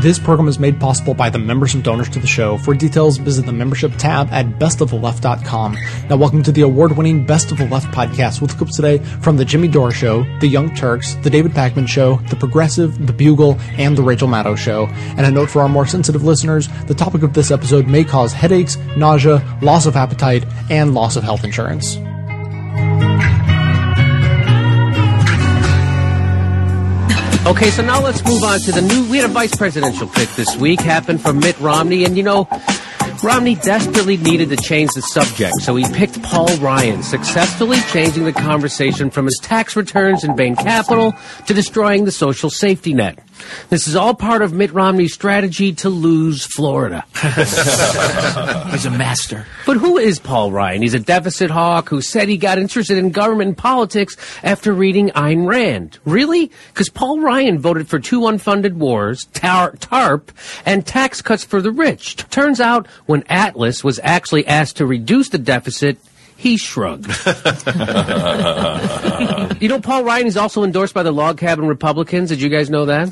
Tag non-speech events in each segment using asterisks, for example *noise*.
This program is made possible by the members and donors to the show. For details, visit the membership tab at bestoftheleft.com. Now, welcome to the award winning Best of the Left podcast with clips today from The Jimmy Dore Show, The Young Turks, The David Pakman Show, The Progressive, The Bugle, and The Rachel Maddow Show. And a note for our more sensitive listeners the topic of this episode may cause headaches, nausea, loss of appetite, and loss of health insurance. Okay, so now let's move on to the new. We had a vice presidential pick this week, happened from Mitt Romney, and you know, Romney desperately needed to change the subject, so he picked Paul Ryan, successfully changing the conversation from his tax returns in Bain Capital to destroying the social safety net. This is all part of Mitt Romney's strategy to lose Florida. *laughs* He's a master. But who is Paul Ryan? He's a deficit hawk who said he got interested in government and politics after reading Ayn Rand. Really? Because Paul Ryan voted for two unfunded wars, tar- TARP, and tax cuts for the rich. Turns out when Atlas was actually asked to reduce the deficit, he shrugged. *laughs* you know, Paul Ryan is also endorsed by the Log Cabin Republicans. Did you guys know that?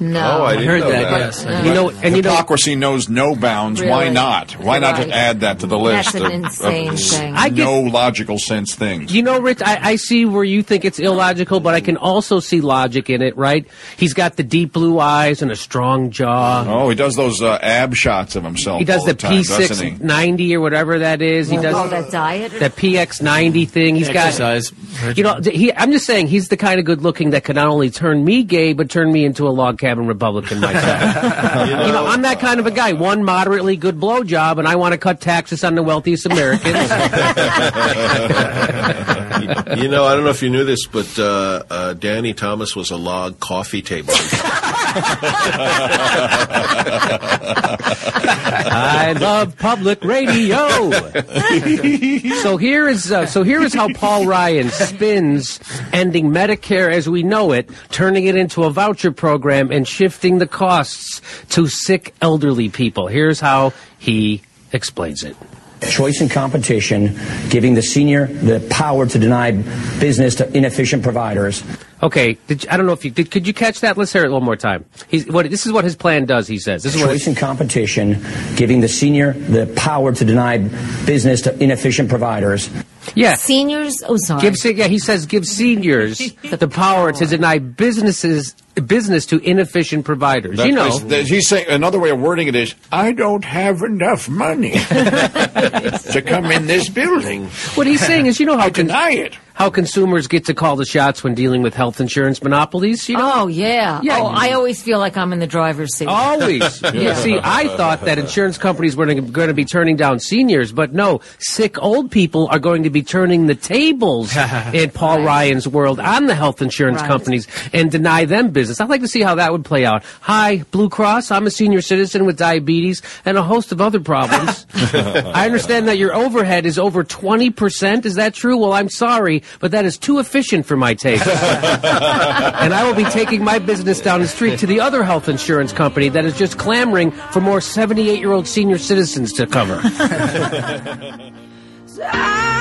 No. Oh, I didn't heard that, that. yes. No. You know, and you know, Hypocrisy knows no bounds. Why not? Why You're not just add that to the list? That's an insane of thing. I get- no logical sense things. You know, Rich, I, I see where you think it's illogical, but I can also see logic in it, right? He's got the deep blue eyes and a strong jaw. Oh, he does those uh, ab shots of himself. He does all the the time, doesn't he? P690 or whatever that is. He does Oh, that diet? the PX90 thing. He's Exercise. got, you know, he, I'm just saying he's the kind of good looking that could not only turn me gay, but turn me into a log cabin Republican *laughs* myself. you, know, I'm that kind of a guy. One moderately good blowjob, and I want to cut taxes on the wealthiest Americans. *laughs* You know, I don't know if you knew this, but uh, uh, Danny Thomas was a log coffee table. I love public radio. *laughs* so here is uh, so here is how Paul Ryan spins ending Medicare as we know it, turning it into a voucher program and shifting the costs to sick elderly people. Here's how he explains it. choice and competition, giving the senior the power to deny business to inefficient providers. Okay, did you, I don't know if you did. Could you catch that? Let's hear it one more time. He's what this is what his plan does. He says this is what Choice and competition, giving the senior the power to deny business to inefficient providers. yeah. Seniors? Oh, sorry. Give yeah, he says give seniors *laughs* the power to deny businesses business to inefficient providers. That you know, that- he's saying another way of wording it is, I don't have enough money *laughs* to come in this building. what he's saying is, you know how I con- deny it. how consumers get to call the shots when dealing with health insurance monopolies. You know, Oh, yeah. Yeah. Oh, I always feel like I'm in the driver's seat. Always. *laughs* Yeah. See, I thought that insurance companies were going to be turning down seniors, but no, sick old people are going to be turning the tables *laughs* in Paul Right. Ryan's world on the health insurance Right. companies and deny them business. I'd like to see how that would play out. Hi, Blue Cross. I'm a senior citizen with diabetes and a host of other problems. *laughs* I understand that your overhead is over 20%. Is that true? Well, I'm sorry, but that is too efficient for my taste. *laughs* and I will be taking my business down the street to the other health insurance company that is just clamoring for more 78 year old senior citizens to cover. *laughs*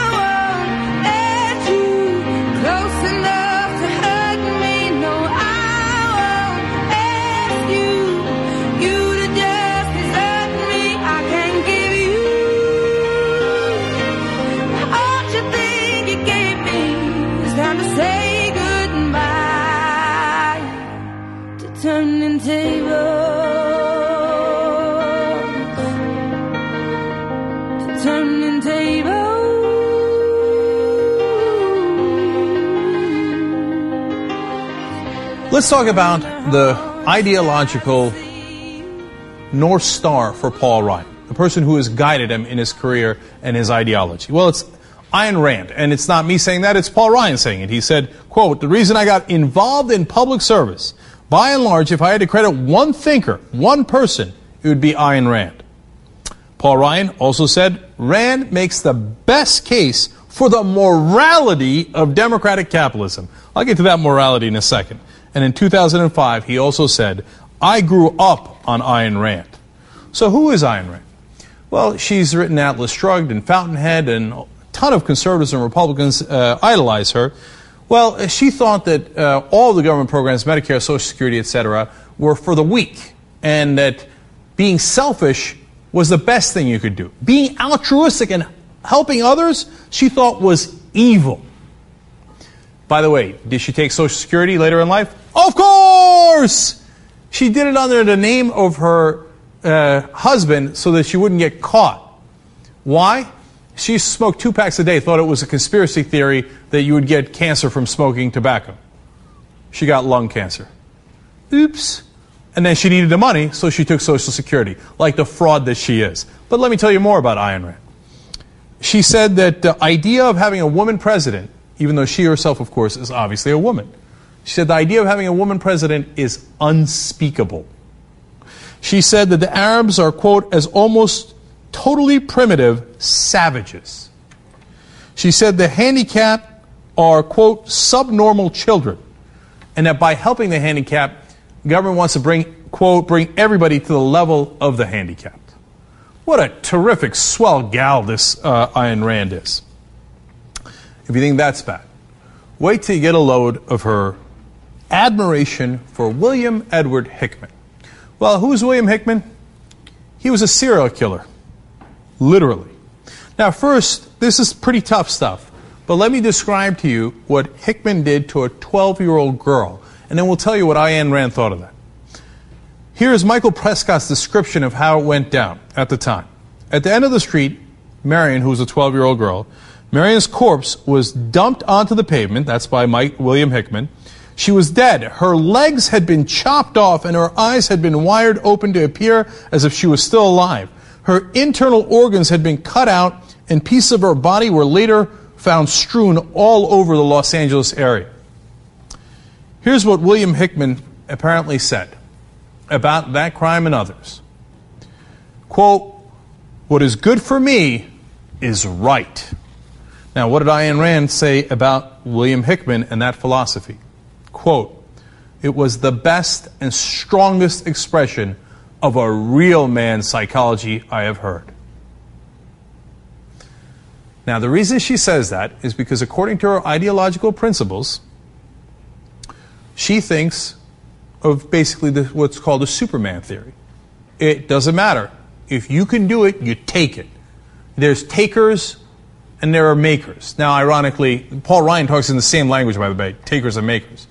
Let's talk about the ideological North Star for Paul Ryan, the person who has guided him in his career and his ideology. Well, it's Ayn Rand, and it's not me saying that, it's Paul Ryan saying it. He said, quote, the reason I got involved in public service, by and large, if I had to credit one thinker, one person, it would be Ayn Rand. Paul Ryan also said, Rand makes the best case for the morality of democratic capitalism. I'll get to that morality in a second. And in 2005, he also said, I grew up on Ayn Rand. So who is Ayn Rand? Well, she's written Atlas Shrugged and Fountainhead, and a ton of conservatives and Republicans uh, idolize her. Well, she thought that uh, all the government programs, Medicare, Social Security, etc., were for the weak. and that being selfish was the best thing you could do. Being altruistic and helping others, she thought was evil. By the way, did she take Social Security later in life? Of course! She did it under the name of her uh, husband so that she wouldn't get caught. Why? She smoked two packs a day, thought it was a conspiracy theory that you would get cancer from smoking tobacco. She got lung cancer. Oops. And then she needed the money, so she took Social Security, like the fraud that she is. But let me tell you more about Ayn Rand. She said that the idea of having a woman president, even though she herself, of course, is obviously a woman, she said the idea of having a woman president is unspeakable. She said that the Arabs are, quote, as almost totally primitive savages. She said the handicapped are, quote, subnormal children, and that by helping the handicapped, government wants to bring, quote, bring everybody to the level of the handicapped. What a terrific, swell gal this uh, Ayn Rand is. If you think that's bad, wait till you get a load of her admiration for William Edward Hickman. Well, who's William Hickman? He was a serial killer, literally. Now, first, this is pretty tough stuff, but let me describe to you what Hickman did to a 12 year old girl, and then we'll tell you what Ayn Rand thought of that. Here is Michael Prescott's description of how it went down at the time. At the end of the street, Marion, who was a 12 year old girl, Marion's corpse was dumped onto the pavement. That's by Mike William Hickman. She was dead. Her legs had been chopped off and her eyes had been wired open to appear as if she was still alive. Her internal organs had been cut out and pieces of her body were later found strewn all over the Los Angeles area. Here's what William Hickman apparently said about that crime and others. Quote, what is good for me is right. Now, what did Ayn Rand say about William Hickman and that philosophy? Quote, it was the best and strongest expression of a real man's psychology I have heard. Now, the reason she says that is because, according to her ideological principles, she thinks of basically the, what's called a Superman theory. It doesn't matter. If you can do it, you take it. There's takers and there are makers. Now, ironically, Paul Ryan talks in the same language, by the way, takers and makers.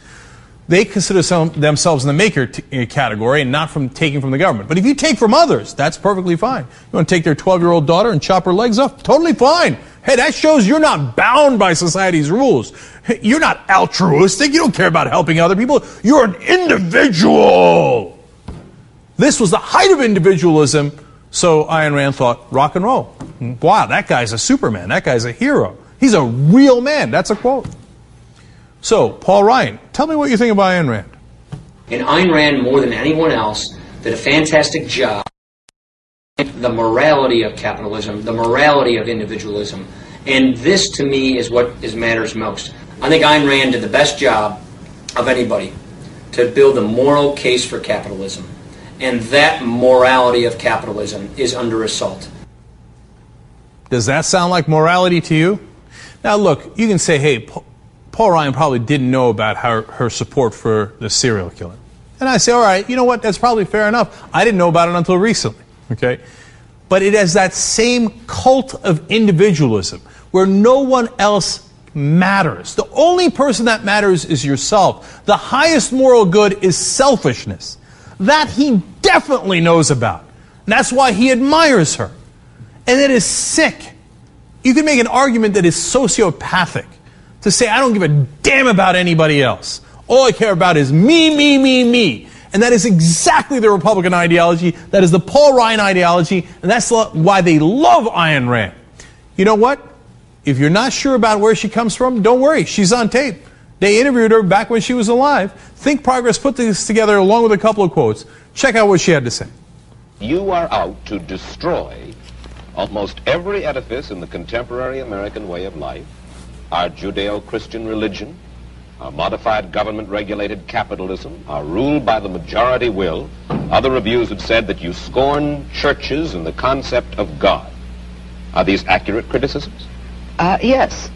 They consider some, themselves in the maker t- uh, category and not from taking from the government. But if you take from others, that's perfectly fine. You want to take their 12 year old daughter and chop her legs off? Totally fine. Hey, that shows you're not bound by society's rules. You're not altruistic. You don't care about helping other people. You're an individual. This was the height of individualism. So Ayn Rand thought, rock and roll. Wow, that guy's a superman. That guy's a hero. He's a real man. That's a quote. So, Paul Ryan, tell me what you think about Ayn Rand. And Ayn Rand, more than anyone else, did a fantastic job. The morality of capitalism, the morality of individualism. And this, to me, is what is matters most. I think Ayn Rand did the best job of anybody to build a moral case for capitalism. And that morality of capitalism is under assault. Does that sound like morality to you? Now, look, you can say, hey, Paul Ryan probably didn't know about her, her support for the serial killer. And I say, all right, you know what? That's probably fair enough. I didn't know about it until recently. Okay? But it has that same cult of individualism where no one else matters. The only person that matters is yourself. The highest moral good is selfishness. That he definitely knows about. And that's why he admires her. And it is sick. You can make an argument that is sociopathic to say, I don't give a damn about anybody else. All I care about is me, me, me, me. And that is exactly the Republican ideology. That is the Paul Ryan ideology. And that's why they love Ayn Rand. You know what? If you're not sure about where she comes from, don't worry. She's on tape. They interviewed her back when she was alive. Think Progress put this together along with a couple of quotes. Check out what she had to say. You are out to destroy almost every edifice in the contemporary American way of life our Judeo-Christian religion, our modified government-regulated capitalism, our rule by the majority will. Other reviews have said that you scorn churches and the concept of God. Are these accurate criticisms? Uh, yes.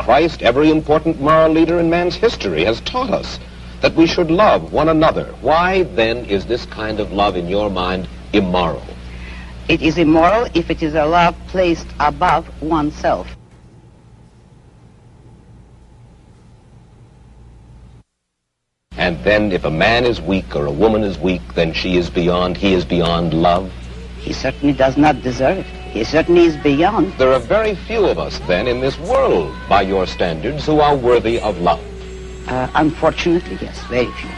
Christ, every important moral leader in man's history, has taught us that we should love one another. Why then is this kind of love in your mind immoral? It is immoral if it is a love placed above oneself. And then if a man is weak or a woman is weak, then she is beyond, he is beyond love? He certainly does not deserve it. He certainly is beyond. There are very few of us then in this world, by your standards, who are worthy of love. Uh, unfortunately, yes, very few.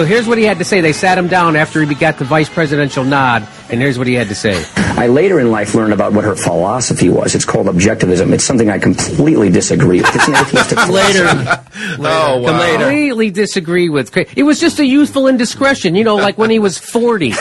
So here's what he had to say. They sat him down after he got the vice presidential nod, and here's what he had to say. I later in life learned about what her philosophy was. It's called objectivism. It's something I completely disagree with. It's an *laughs* atheistic *laughs* Later. Oh, wow. Completely disagree with. It was just a youthful indiscretion, you know, like when he was 40. *laughs*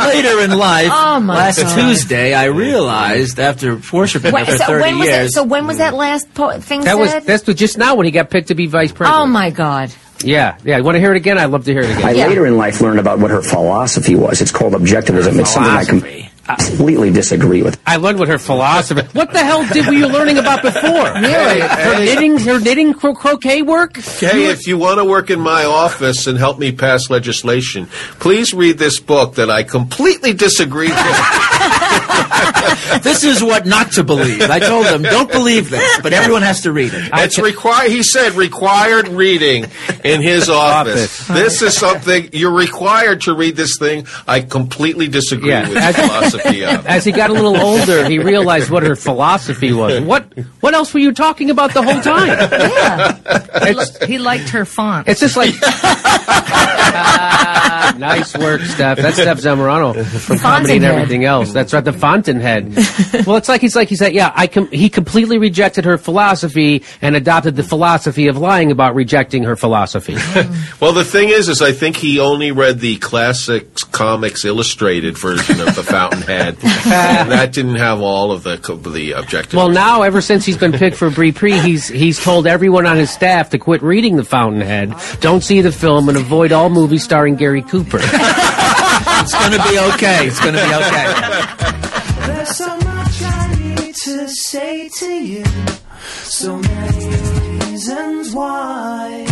Later in life, Oh, my last God. Tuesday, I realized after worshiping Wait, her for so 30 when was years. that? So when was that last po- thing That was that's just now when he got picked to be vice president. oh my God! Yeah, yeah. Want to hear it again? I'd love to hear it again. I again. later in life learned about what her philosophy was. It's called objectivism. It's something I com- completely disagree with. I learned what her philosophy. What the hell did were you learning about before? *laughs* Really? Her knitting, her knitting cro- croquet work. Hey, if you want to work in my office and help me pass legislation, please read this book that I completely disagree with. *laughs* *laughs* this is what not to believe. I told them, don't believe this, but everyone has to read it. It's required. He said required reading in his *laughs* office. This is something you're required to read. This thing I completely disagree Yeah. with the philosophy of. As he got a little older, he realized what her philosophy was. What what else were you talking about the whole time? He, he liked her font. It's just like *laughs* Ah, nice work, Steph. That's Steph Zamorano from comedy and Fountainhead. everything else. That's right, the Fountainhead. *laughs* well, it's like he's like he said, yeah, I com- he completely rejected her philosophy and adopted the philosophy of lying about rejecting her philosophy. *laughs* Well, the thing is, is I think he only read the classics comics illustrated version of the Fountainhead, *laughs* and that didn't have all of the co- the objectives. well, now ever since he's been picked for Brie Pre, he's he's told everyone on his staff to quit reading the Fountainhead, don't see the film, and avoid all movies starring Gary Cooper. It's going to be okay. It's going to be okay. There's so much I need to say to you. So many reasons why.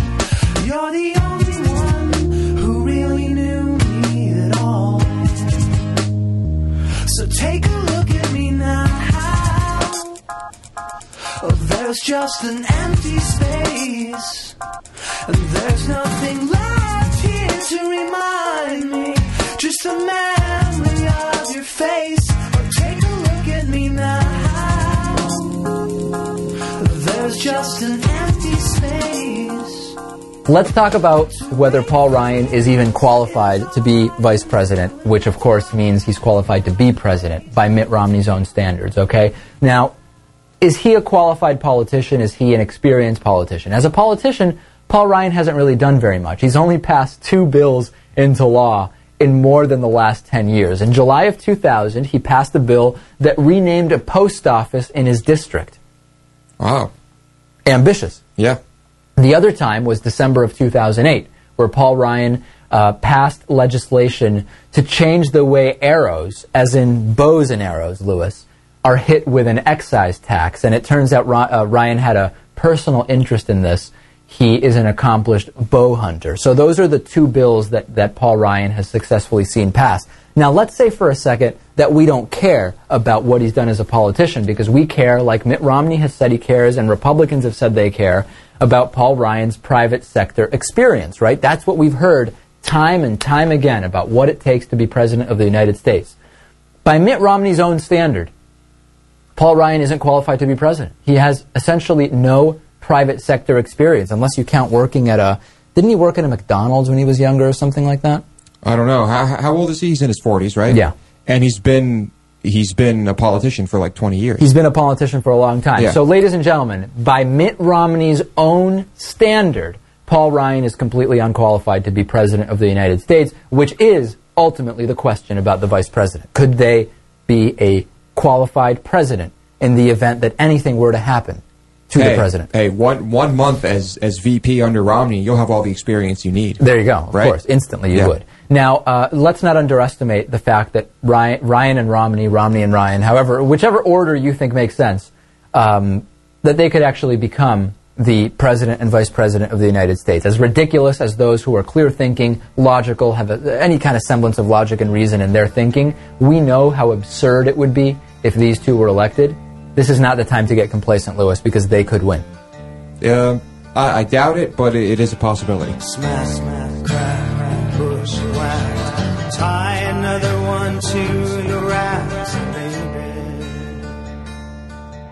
You're the only one who really knew me at all. So take a look at me now. Oh, there's just an empty space. And there's nothing left here to remind me. Just a memory of your face. Me now. There's just an empty space. Let's talk about whether Paul Ryan is even qualified to be vice president, which of course means he's qualified to be president by Mitt Romney's own standards, okay? Now, is he a qualified politician? Is he an experienced politician? As a politician, Paul Ryan hasn't really done very much. He's only passed two bills into law in more than the last 10 years. In July of 2000, he passed a bill that renamed a post office in his district. Wow. Ambitious. Yeah. The other time was December of 2008, where Paul Ryan uh, passed legislation to change the way arrows, as in bows and arrows, Lewis, are hit with an excise tax. And it turns out uh, Ryan had a personal interest in this. He is an accomplished bow hunter. So those are the two bills that, that Paul Ryan has successfully seen pass. Now, let's say for a second that we don't care about what he's done as a politician because we care, like Mitt Romney has said he cares and Republicans have said they care, about Paul Ryan's private sector experience, right? That's what we've heard time and time again about what it takes to be president of the United States. By Mitt Romney's own standard, Paul Ryan isn't qualified to be president. He has essentially no private sector experience, unless you count working at a. Didn't he work at a McDonald's when he was younger or something like that? I don't know. How, how old is he? He's in his 40s, right? Yeah. And he's been he's been a politician for like 20 years. He's been a politician for a long time. Yeah. So, ladies and gentlemen, by Mitt Romney's own standard, Paul Ryan is completely unqualified to be president of the United States, which is ultimately the question about the vice president. Could they be a qualified president in the event that anything were to happen to hey, the president? Hey, one one month as as VP under Romney, you'll have all the experience you need. There you go. Of Right? course, instantly you Yeah. would. Now, uh, let's not underestimate the fact that Ryan, Ryan and Romney, Romney and Ryan, however, whichever order you think makes sense, um, that they could actually become the president and vice president of the United States. As ridiculous as those who are clear thinking, logical, have a, any kind of semblance of logic and reason in their thinking, we know how absurd it would be if these two were elected. This is not the time to get complacent, Lewis, because they could win. Um, I, I doubt it, but it, it is a possibility. Smash, smash, crack, crack, push, whack. Tie another one to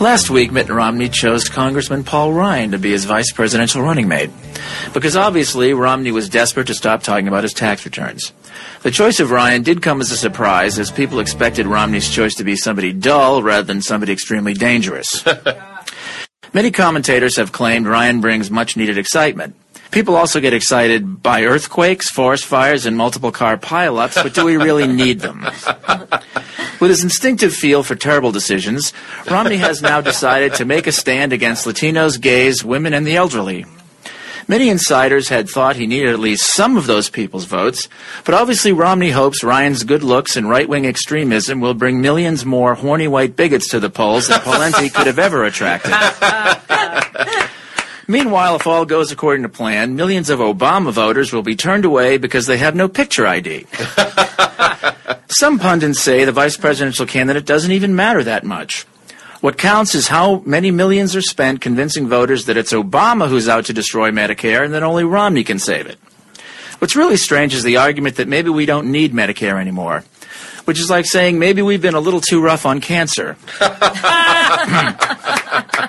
Last week, Mitt Romney chose Congressman Paul Ryan to be his vice presidential running mate. Because obviously, Romney was desperate to stop talking about his tax returns. The choice of Ryan did come as a surprise, as people expected Romney's choice to be somebody dull rather than somebody extremely dangerous. *laughs* Many commentators have claimed Ryan brings much needed excitement. People also get excited by earthquakes, forest fires, and multiple car pileups, but do we really need them? With his instinctive feel for terrible decisions, Romney has now decided to make a stand against Latinos, gays, women, and the elderly. Many insiders had thought he needed at least some of those people's votes, but obviously Romney hopes Ryan's good looks and right-wing extremism will bring millions more horny white bigots to the polls than Pawlenty could have ever attracted. *laughs* Meanwhile, if all goes according to plan, millions of Obama voters will be turned away because they have no picture ID. *laughs* Some pundits say the vice presidential candidate doesn't even matter that much. What counts is how many millions are spent convincing voters that it's Obama who's out to destroy Medicare and that only Romney can save it. What's really strange is the argument that maybe we don't need Medicare anymore, which is like saying maybe we've been a little too rough on cancer. *laughs* *laughs*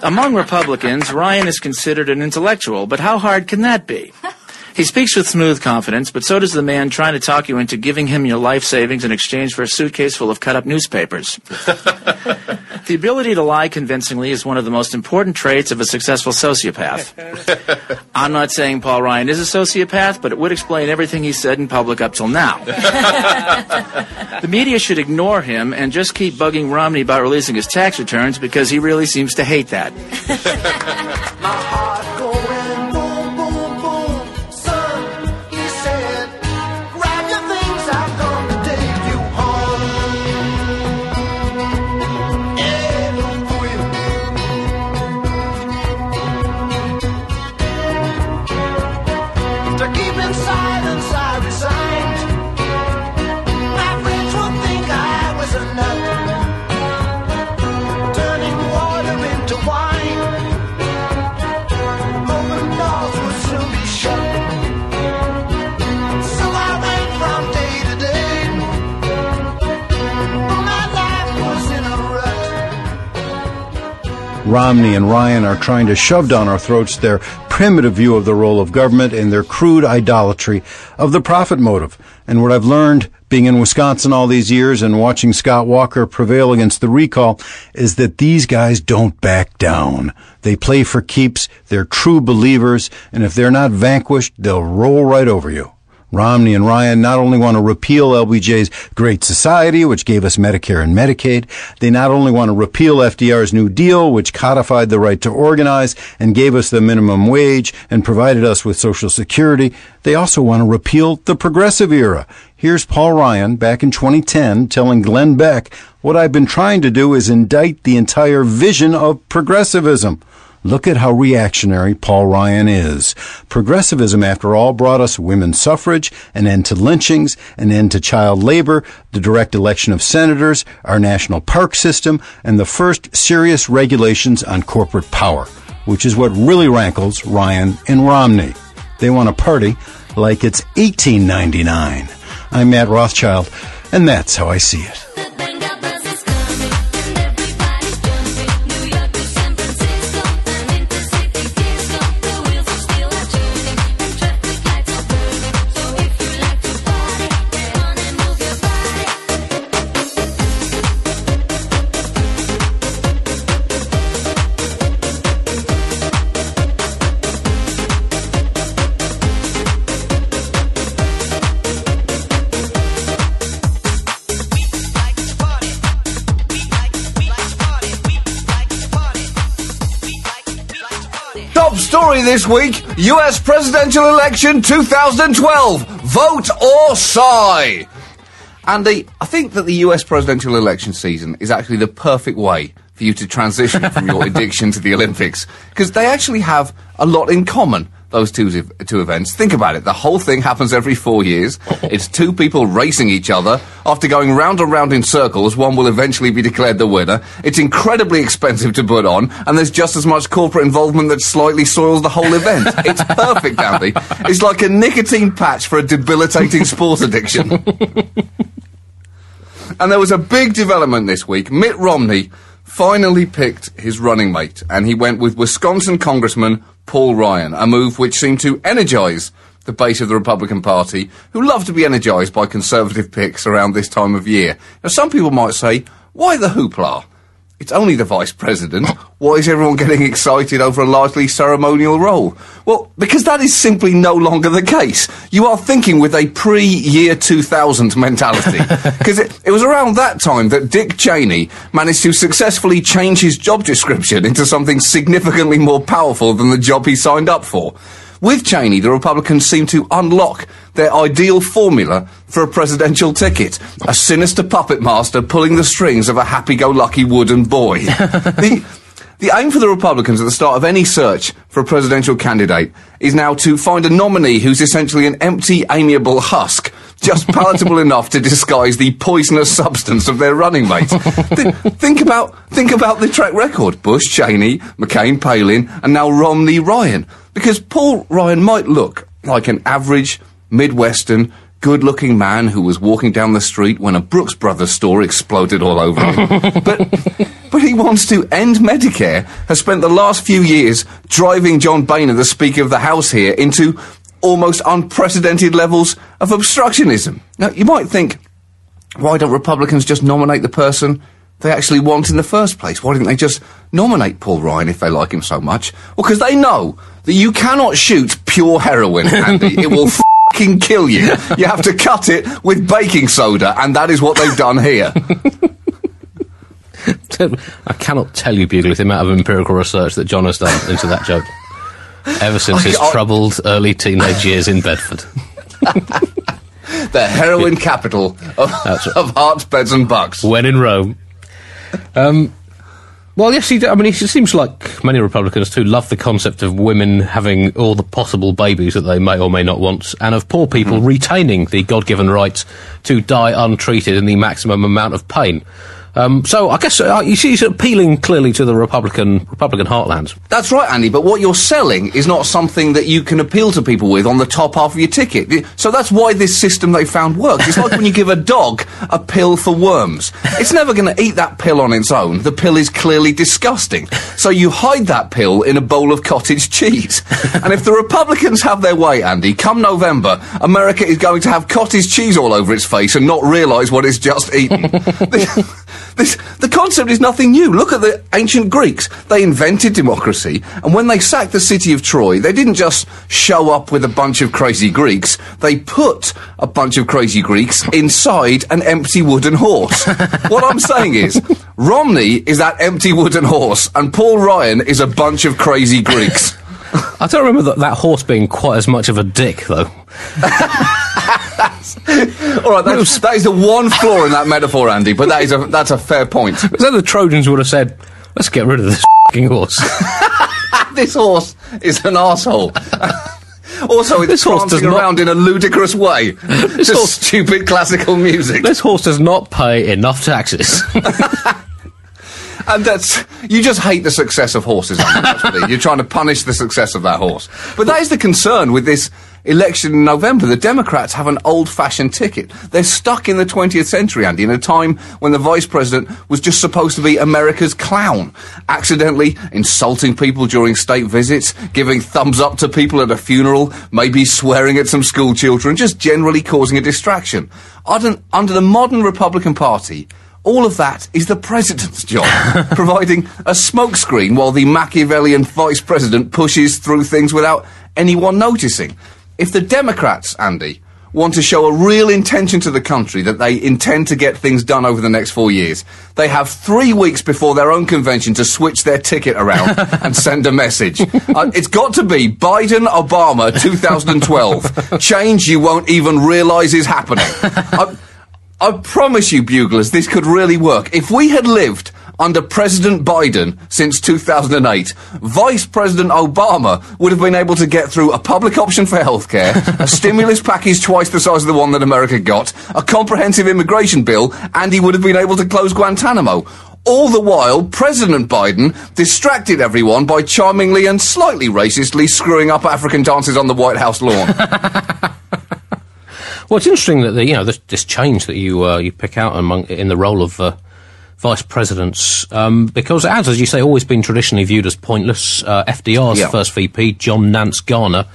Among Republicans, Ryan is considered an intellectual, but how hard can that be? He speaks with smooth confidence, but so does the man trying to talk you into giving him your life savings in exchange for a suitcase full of cut up newspapers. *laughs* the ability to lie convincingly is one of the most important traits of a successful sociopath. *laughs* I'm not saying Paul Ryan is a sociopath, but it would explain everything he said in public up till now. *laughs* the media should ignore him and just keep bugging Romney about releasing his tax returns because he really seems to hate that. Romney and Ryan are trying to shove down our throats their primitive view of the role of government and their crude idolatry of the profit motive. And what I've learned being in Wisconsin all these years and watching Scott Walker prevail against the recall is that these guys don't back down. They play for keeps, they're true believers, and if they're not vanquished, they'll roll right over you. Romney and Ryan not only want to repeal LBJ's Great Society, which gave us Medicare and Medicaid, they not only want to repeal FDR's New Deal, which codified the right to organize and gave us the minimum wage and provided us with Social Security, they also want to repeal the progressive era. Here's Paul Ryan back in 2010 telling Glenn Beck, what I've been trying to do is indict the entire vision of progressivism. Look at how reactionary Paul Ryan is. Progressivism, after all, brought us women's suffrage, an end to lynchings, an end to child labor, the direct election of senators, our national park system, and the first serious regulations on corporate power, which is what really rankles Ryan and Romney. They want a party like it's 1899. I'm Matt Rothschild, and that's how I see it. This week US presidential election 2012. Vote or sigh. Andy, I think that the US presidential election season is actually the perfect way for you to transition from your *laughs* addiction to the Olympics because they actually have a lot in common. Those two, two events. Think about it. The whole thing happens every four years. *laughs* It's two people racing each other. After going round and round in circles, one will eventually be declared the winner. It's incredibly expensive to put on, and there's just as much corporate involvement that slightly soils the whole event. *laughs* It's perfect, Andy. It's like a nicotine patch for a debilitating sport addiction. *laughs* And there was a big development this week. Mitt Romney finally picked his running mate, and he went with Wisconsin Congressman Paul Ryan, a move which seemed to energize the base of the Republican Party, who love to be energized by conservative picks around this time of year. Now, some people might say, why the hoopla? It's only the vice president. *laughs* Why is everyone getting excited over a largely ceremonial role? Well, because that is simply no longer the case. You are thinking with a pre-year 2000 mentality. *laughs* Because it, it was around that time that Dick Cheney managed to successfully change his job description into something significantly more powerful than the job he signed up for. With Cheney, the Republicans seem to unlock their ideal formula for a presidential ticket. A sinister puppet master pulling the strings of a happy-go-lucky wooden boy. *laughs* the, the aim for the Republicans at the start of any search for a presidential candidate is now to find a nominee who's essentially an empty, amiable husk, just *laughs* palatable enough to disguise the poisonous substance of their running mate. Th- think about think about the track record: Bush, Cheney, McCain, Palin, and now Romney, Ryan. Because Paul Ryan might look like an average Midwestern. Good-looking man who was walking down the street when a Brooks Brothers store exploded all over him. *laughs* but but he wants to end Medicare, has spent the last few years driving John Boehner, the Speaker of the House here, into almost unprecedented levels of obstructionism. Now, you might think, why don't Republicans just nominate the person they actually want in the first place? Why didn't they just nominate Paul Ryan if they like him so much? Well, because they know that you cannot shoot pure heroin, *laughs* Andy. it will fucking kill you. You have to cut it with baking soda, and that is what they've done here. *laughs* I cannot tell you, Bugle, the amount of empirical research that John has done into that joke. Ever since his I- troubled early teenage years in Bedford. *laughs* the heroin capital of, of Herts, beds, and bucks. When in Rome. Um, well, yes, he, I mean, he seems like many Republicans too love the concept of women having all the possible babies that they may or may not want, and of poor people Mm-hmm. retaining the God-given right to die untreated in the maximum amount of pain. Um, so I guess uh, you see, he's appealing clearly to the Republican Republican heartland. That's right, Andy, but what you're selling is not something that you can appeal to people with on the top half of your ticket. So that's why this system they found works. It's like when you give a dog a pill for worms. It's never going to eat that pill on its own. The pill is clearly disgusting. So you hide that pill in a bowl of cottage cheese. and if the Republicans have their way, Andy, come November, America is going to have cottage cheese all over its face and not realise what it's just eaten. *laughs* *laughs* This, the concept is nothing new. Look at the ancient Greeks. They invented democracy, and when they sacked the city of Troy, they didn't just show up with a bunch of crazy Greeks. They put a bunch of crazy Greeks inside an empty wooden horse. *laughs* what I'm saying is, Romney is that empty wooden horse, and Paul Ryan is a bunch of crazy Greeks. *laughs* I don't remember that, that horse being quite as much of a dick, though. *laughs* All right, that's, that is the one flaw in that metaphor, Andy. But that is a that's a fair point. So the Trojans would have said, "Let's get rid of this fing horse." *laughs* this horse is an asshole. *laughs* also, it's This horse does prancing not- around in a ludicrous way. Just horse- stupid classical music. this horse does not pay enough taxes. *laughs* And that's you just hate the success of horses. Andy, that's what it is. You're trying to punish the success of that horse. But that is the concern with this election in November. The Democrats have an old-fashioned ticket. They're stuck in the 20th century, Andy, in a time when the vice president was just supposed to be America's clown, accidentally insulting people during state visits, giving thumbs up to people at a funeral, maybe swearing at some school children, just generally causing a distraction. Under, under the modern Republican Party. All of that is the president's job, *laughs* providing a smokescreen while the Machiavellian vice president pushes through things without anyone noticing. If the Democrats, Andy, want to show a real intention to the country that they intend to get things done over the next four years, they have three weeks before their own convention to switch their ticket around *laughs* and send a message. Uh, it's got to be Biden Obama 2012. *laughs* Change you won't even realise is happening. *laughs* I, I promise you, Buglers, this could really work. If we had lived under President Biden since 2008, Vice President Obama would have been able to get through a public option for healthcare, a *laughs* stimulus package twice the size of the one that America got, a comprehensive immigration bill, and he would have been able to close Guantanamo. All the while, President Biden distracted everyone by charmingly and slightly racistly screwing up African dances on the White House lawn. *laughs* well, it's interesting that the, you know this, this change that you uh, you pick out among in the role of uh, vice presidents um, because it has, as you say, always been traditionally viewed as pointless. Uh, FDR's Yeah. first VP, John Nance Garner.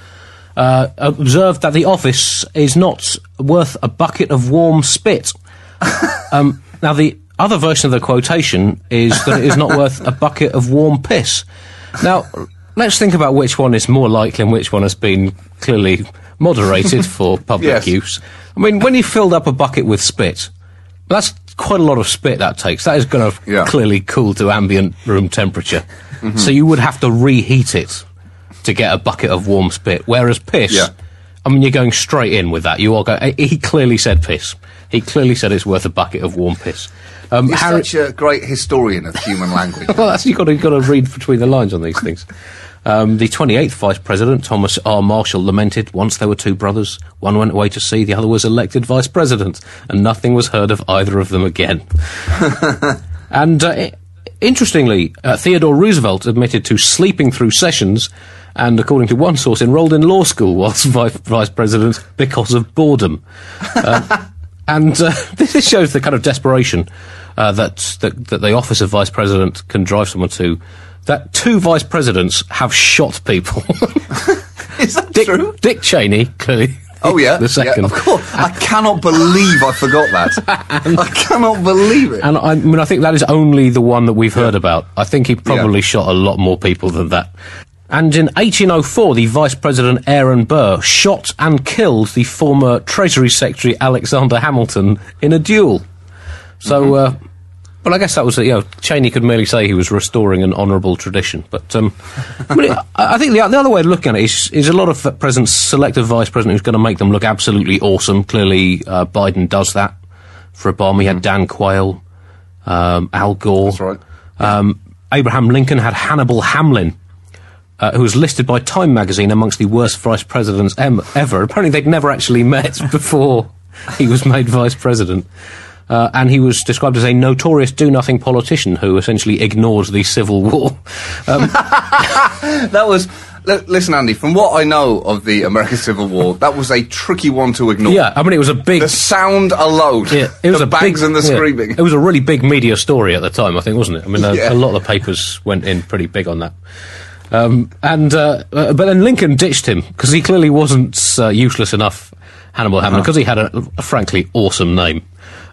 Uh, observed that the office is not worth a bucket of warm spit. *laughs* um, now, the other version of the quotation is that it is not worth a bucket of warm piss. Now, let's think about which one is more likely and which one has been clearly moderated for public Yes. use. I mean, when you filled up a bucket with spit, that's quite a lot of spit that takes. That is going to Yeah. clearly cool to ambient room temperature. Mhm. So you would have to reheat it to get a bucket of warm spit. Whereas piss, Yeah. I mean, you're going straight in with that. You are going. He clearly said piss. He clearly said it's worth a bucket of warm piss. Um, You're Harry- such a great historian of human *laughs* language. well, that's, you've got to, got to read between the lines on these things. Um, the 28th Vice President, Thomas R. Marshall, lamented once there were two brothers. One went away to sea, the other was elected Vice President, and nothing was heard of either of them again. *laughs* and uh, interestingly, uh, Theodore Roosevelt admitted to sleeping through sessions and, according to one source, enrolled in law school whilst *laughs* vice, vice President because of boredom. Uh, *laughs* and uh, this shows the kind of desperation uh, that, that that the office of vice president can drive someone to. That two vice presidents have shot people. *laughs* Is that Dick, true? Dick Cheney, clearly. Oh yeah, *laughs* the second. Yeah, of course. I cannot believe I forgot that. *laughs* I cannot believe it. And I, I mean, I think that is only the one that we've heard about. I think he probably shot a lot more people than that. And in 1804, the Vice President Aaron Burr shot and killed the former Treasury Secretary Alexander Hamilton in a duel. So, uh, well, I guess that was, uh, you know, Cheney could merely say he was restoring an honourable tradition. But, um, I, mean, I think the, the other way of looking at it is, is a lot of uh, presidents select a vice president who's going to make them look absolutely awesome. Clearly, uh, Biden does that. For Obama, he had Dan Quayle, um, Al Gore. That's right. Um, Abraham Lincoln had Hannibal Hamlin, uh, who was listed by Time magazine amongst the worst vice presidents em- ever. Apparently, they'd never actually met *laughs* before he was made vice president. Uh, and he was described as a notorious do-nothing politician who essentially ignored the Civil *laughs* War. Um, *laughs* that was. li- Listen, Andy, from what I know of the American Civil War, that was a tricky one to ignore. Yeah, I mean, it was a big. The sound alone. Yeah, it was the a bangs big, and the yeah, screaming. It was a really big media story at the time, I think, wasn't it? I mean, a, Yeah. a lot of the papers went in pretty big on that. Um, and uh, uh, but then Lincoln ditched him because he clearly wasn't uh, useless enough, Hannibal Hamlin, Uh-huh. because he had a, a frankly awesome name.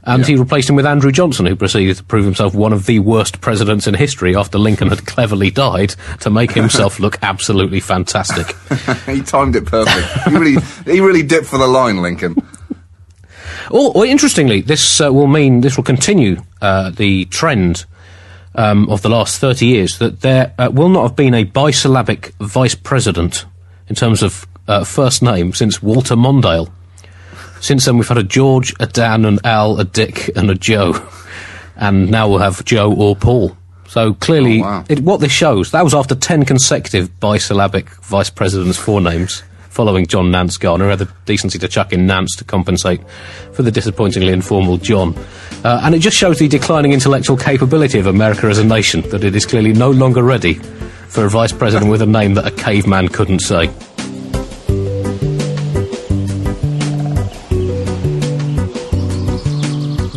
And he replaced him with Andrew Johnson, who proceeded to prove himself one of the worst presidents in history after Lincoln had cleverly died to make himself look absolutely fantastic. *laughs* he timed it perfect. he really, he really dipped for the line, Lincoln. Oh, well, interestingly, this uh, will mean this will continue uh, the trend um, of the last thirty years that there uh, will not have been a bisyllabic vice president in terms of uh, first name since Walter Mondale. Since then, we've had a George, a Dan, an Al, a Dick, and a Joe, *laughs* and now we'll have Joe or Paul. So clearly, it, what this shows that was after ten consecutive bisyllabic vice presidents' forenames following John Nance Garner, had the decency to chuck in Nance to compensate for the disappointingly informal John. Uh, and it just shows the declining intellectual capability of America as a nation, that it is clearly no longer ready for a vice president with a name that a caveman couldn't say.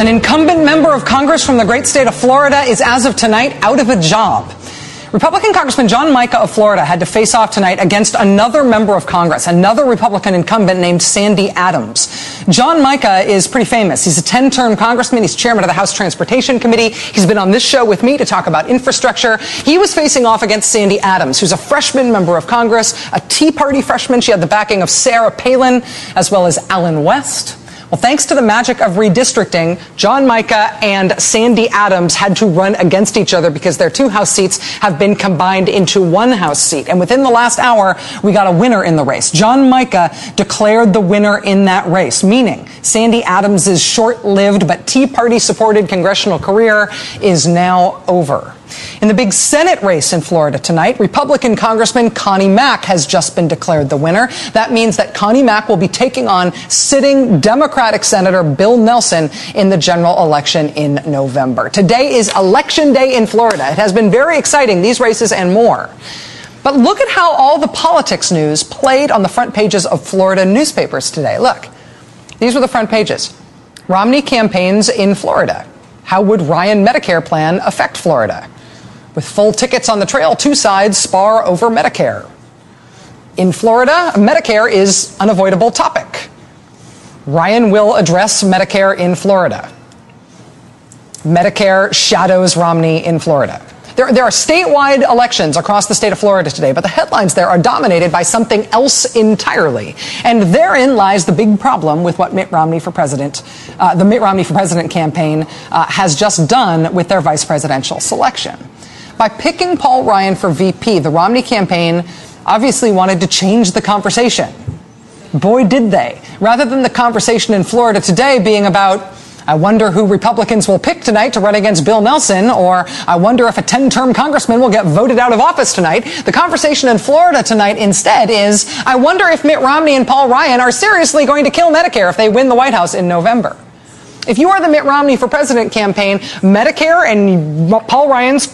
An incumbent member of Congress from the great state of Florida is, as of tonight, out of a job. Republican Congressman John Mica of Florida had to face off tonight against another member of Congress, another Republican incumbent named Sandy Adams. John Mica is pretty famous. He's a 10 term congressman. He's chairman of the House Transportation Committee. He's been on this show with me to talk about infrastructure. He was facing off against Sandy Adams, who's a freshman member of Congress, a Tea Party freshman. She had the backing of Sarah Palin as well as Allen West. Well, thanks to the magic of redistricting, John Mica and Sandy Adams had to run against each other because their two House seats have been combined into one House seat. And within the last hour, we got a winner in the race. John Mica declared the winner in that race, meaning Sandy Adams' short-lived but Tea Party supported congressional career is now over. In the big Senate race in Florida tonight, Republican Congressman Connie Mack has just been declared the winner. That means that Connie Mack will be taking on sitting Democratic Senator Bill Nelson in the general election in November. Today is election day in Florida. It has been very exciting, these races and more. But look at how all the politics news played on the front pages of Florida newspapers today. Look, these were the front pages. Romney campaigns in Florida. How would Ryan Medicare plan affect Florida? With full tickets on the trail, two sides spar over Medicare. In Florida, Medicare is an avoidable topic. Ryan will address Medicare in Florida. Medicare shadows Romney in Florida. There, there are statewide elections across the state of Florida today, but the headlines there are dominated by something else entirely. And therein lies the big problem with what Mitt Romney for president, uh, the Mitt Romney for president campaign uh, has just done with their vice presidential selection. By picking Paul Ryan for VP, the Romney campaign obviously wanted to change the conversation. Boy, did they. Rather than the conversation in Florida today being about, I wonder who Republicans will pick tonight to run against Bill Nelson, or I wonder if a 10 term congressman will get voted out of office tonight. The conversation in Florida tonight instead is, I wonder if Mitt Romney and Paul Ryan are seriously going to kill Medicare if they win the White House in November. If you are the Mitt Romney for President campaign, Medicare and Paul Ryan's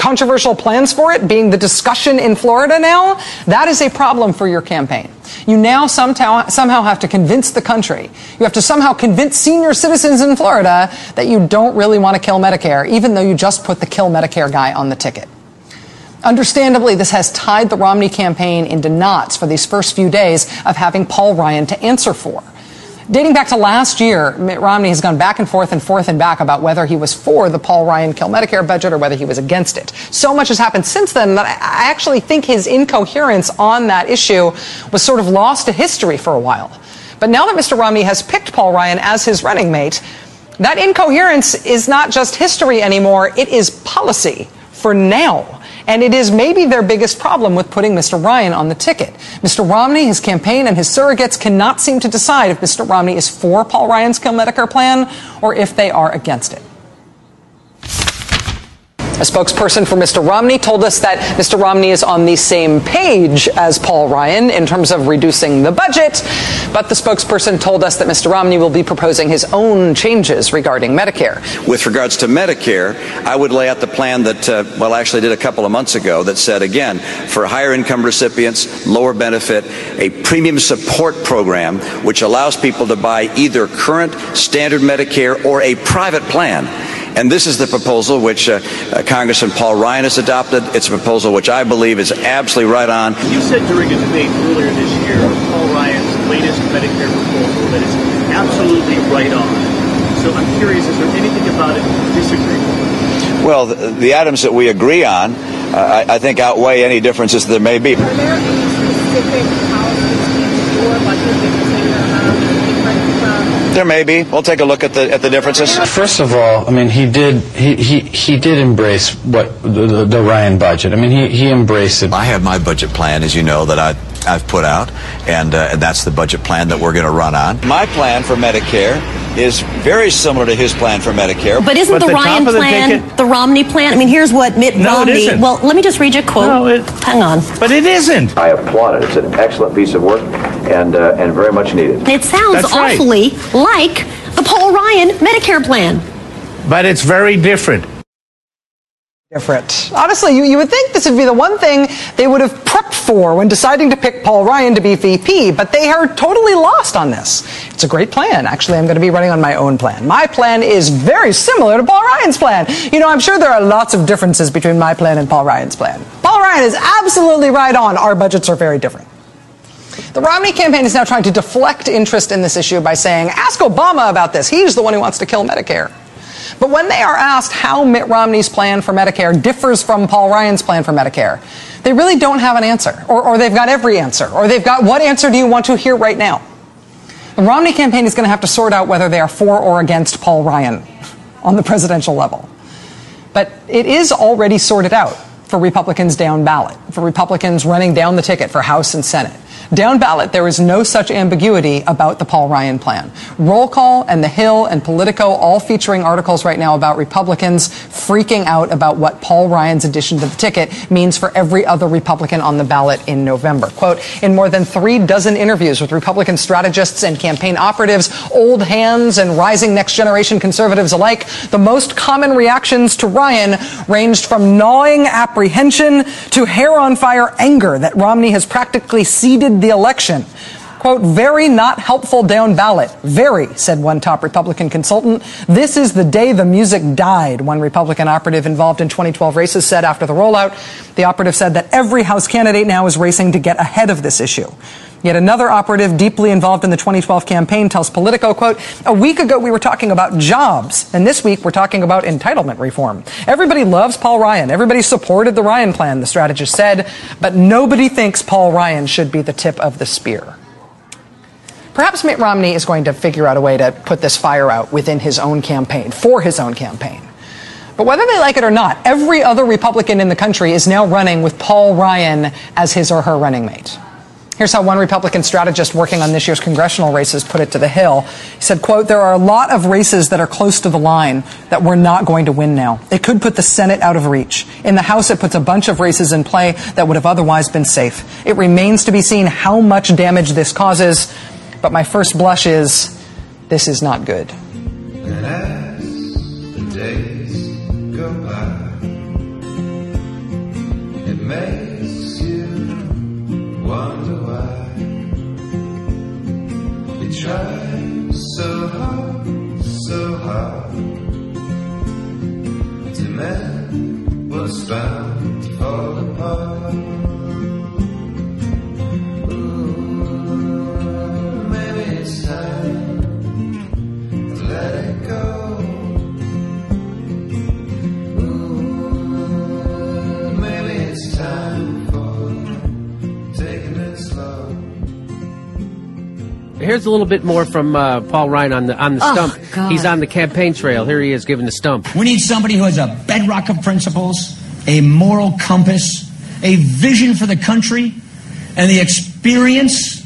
controversial plans for it being the discussion in Florida now, that is a problem for your campaign. You now somehow, somehow have to convince the country, you have to somehow convince senior citizens in Florida that you don't really want to kill Medicare, even though you just put the kill Medicare guy on the ticket. Understandably, this has tied the Romney campaign into knots for these first few days of having Paul Ryan to answer for. Dating back to last year, Mitt Romney has gone back and forth and forth and back about whether he was for the Paul Ryan Kill Medicare budget or whether he was against it. So much has happened since then that I actually think his incoherence on that issue was sort of lost to history for a while. But now that Mr. Romney has picked Paul Ryan as his running mate, that incoherence is not just history anymore, it is policy for now. And it is maybe their biggest problem with putting Mr. Ryan on the ticket. Mr. Romney, his campaign, and his surrogates cannot seem to decide if Mr. Romney is for Paul Ryan's Kill Medicare plan or if they are against it. A spokesperson for Mr. Romney told us that Mr. Romney is on the same page as Paul Ryan in terms of reducing the budget, but the spokesperson told us that Mr. Romney will be proposing his own changes regarding Medicare. With regards to Medicare, I would lay out the plan that, uh, well, actually did a couple of months ago that said, again, for higher income recipients, lower benefit, a premium support program which allows people to buy either current standard Medicare or a private plan. And this is the proposal which uh, uh, Congressman Paul Ryan has adopted. It's a proposal which I believe is absolutely right on. You said during a debate earlier this year of Paul Ryan's latest Medicare proposal that it's absolutely right on. So I'm curious, is there anything about it you disagree with? Well, the, the items that we agree on, uh, I, I think, outweigh any differences there may be. Are there any specific policies in your budget that you think are different from There may be. We'll take a look at the at the differences. First of all, I mean, he did he, he, he did embrace what the, the, the Ryan budget. I mean, he, he embraced it. I have my budget plan, as you know, that I, I've put out, and uh, that's the budget plan that we're going to run on. My plan for Medicare is very similar to his plan for Medicare. But isn't the, Ryan plan the Romney plan? I mean, here's what Mitt No, it Romney. isn't. Well, let me just read you a quote. No, it, Hang on. But it isn't. I applaud it. It's an excellent piece of work and uh, and very much needed. It sounds That's right. awfully like the Paul Ryan Medicare plan. But it's very different. different. Honestly, you, you would think this would be the one thing they would have prepped for when deciding to pick Paul Ryan to be VP, but they are totally lost on this. It's a great plan. Actually, I'm going to be running on my own plan. My plan is very similar to Paul Ryan's plan. You know, I'm sure there are lots of differences between my plan and Paul Ryan's plan. Paul Ryan is absolutely right on. Our budgets are very different. The Romney campaign is now trying to deflect interest in this issue by saying, ask Obama about this. He's the one who wants to kill Medicare. But when they are asked how Mitt Romney's plan for Medicare differs from Paul Ryan's plan for Medicare, they really don't have an answer. Or, or they've got every answer. Or they've got, what answer do you want to hear right now? The Romney campaign is going to have to sort out whether they are for or against Paul Ryan on the presidential level. But it is already sorted out for Republicans down ballot, for Republicans running down the ticket for House and Senate. Down ballot, there is no such ambiguity about the Paul Ryan plan. Roll Call and The Hill and Politico all featuring articles right now about Republicans freaking out about what Paul Ryan's addition to the ticket means for every other Republican on the ballot in November. Quote, in more than three dozen interviews with Republican strategists and campaign operatives, old hands and rising next generation conservatives alike, the most common reactions to Ryan ranged from gnawing apprehension to hair on fire anger that Romney has practically ceded the election. Quote, very not helpful down ballot. Very, said one top Republican consultant. This is the day the music died, one Republican operative involved in 2012 races said after the rollout. The operative said that every House candidate now is racing to get ahead of this issue. Yet another operative deeply involved in the 2012 campaign tells Politico, quote, a week ago we were talking about jobs, and this week we're talking about entitlement reform. Everybody loves Paul Ryan. Everybody supported the Ryan plan, the strategist said, but nobody thinks Paul Ryan should be the tip of the spear. Perhaps Mitt Romney is going to figure out a way to put this fire out within his own campaign, for his own campaign. But whether they like it or not, every other Republican in the country is now running with Paul Ryan as his or her running mate. Here's how one Republican strategist working on this year's congressional races put it to the Hill. He said, quote, there are a lot of races that are close to the line that we're not going to win now. It could put the Senate out of reach. In the House, it puts a bunch of races in play that would have otherwise been safe. It remains to be seen how much damage this causes, but my first blush is this is not good. So hard, so hard to mend what's bound to fall apart. Ooh, maybe it's time Here's a little bit more from uh, Paul Ryan on the on the Oh, stump. God. He's on the campaign trail. Here he is giving the stump. We need somebody who has a bedrock of principles, a moral compass, a vision for the country, and the experience,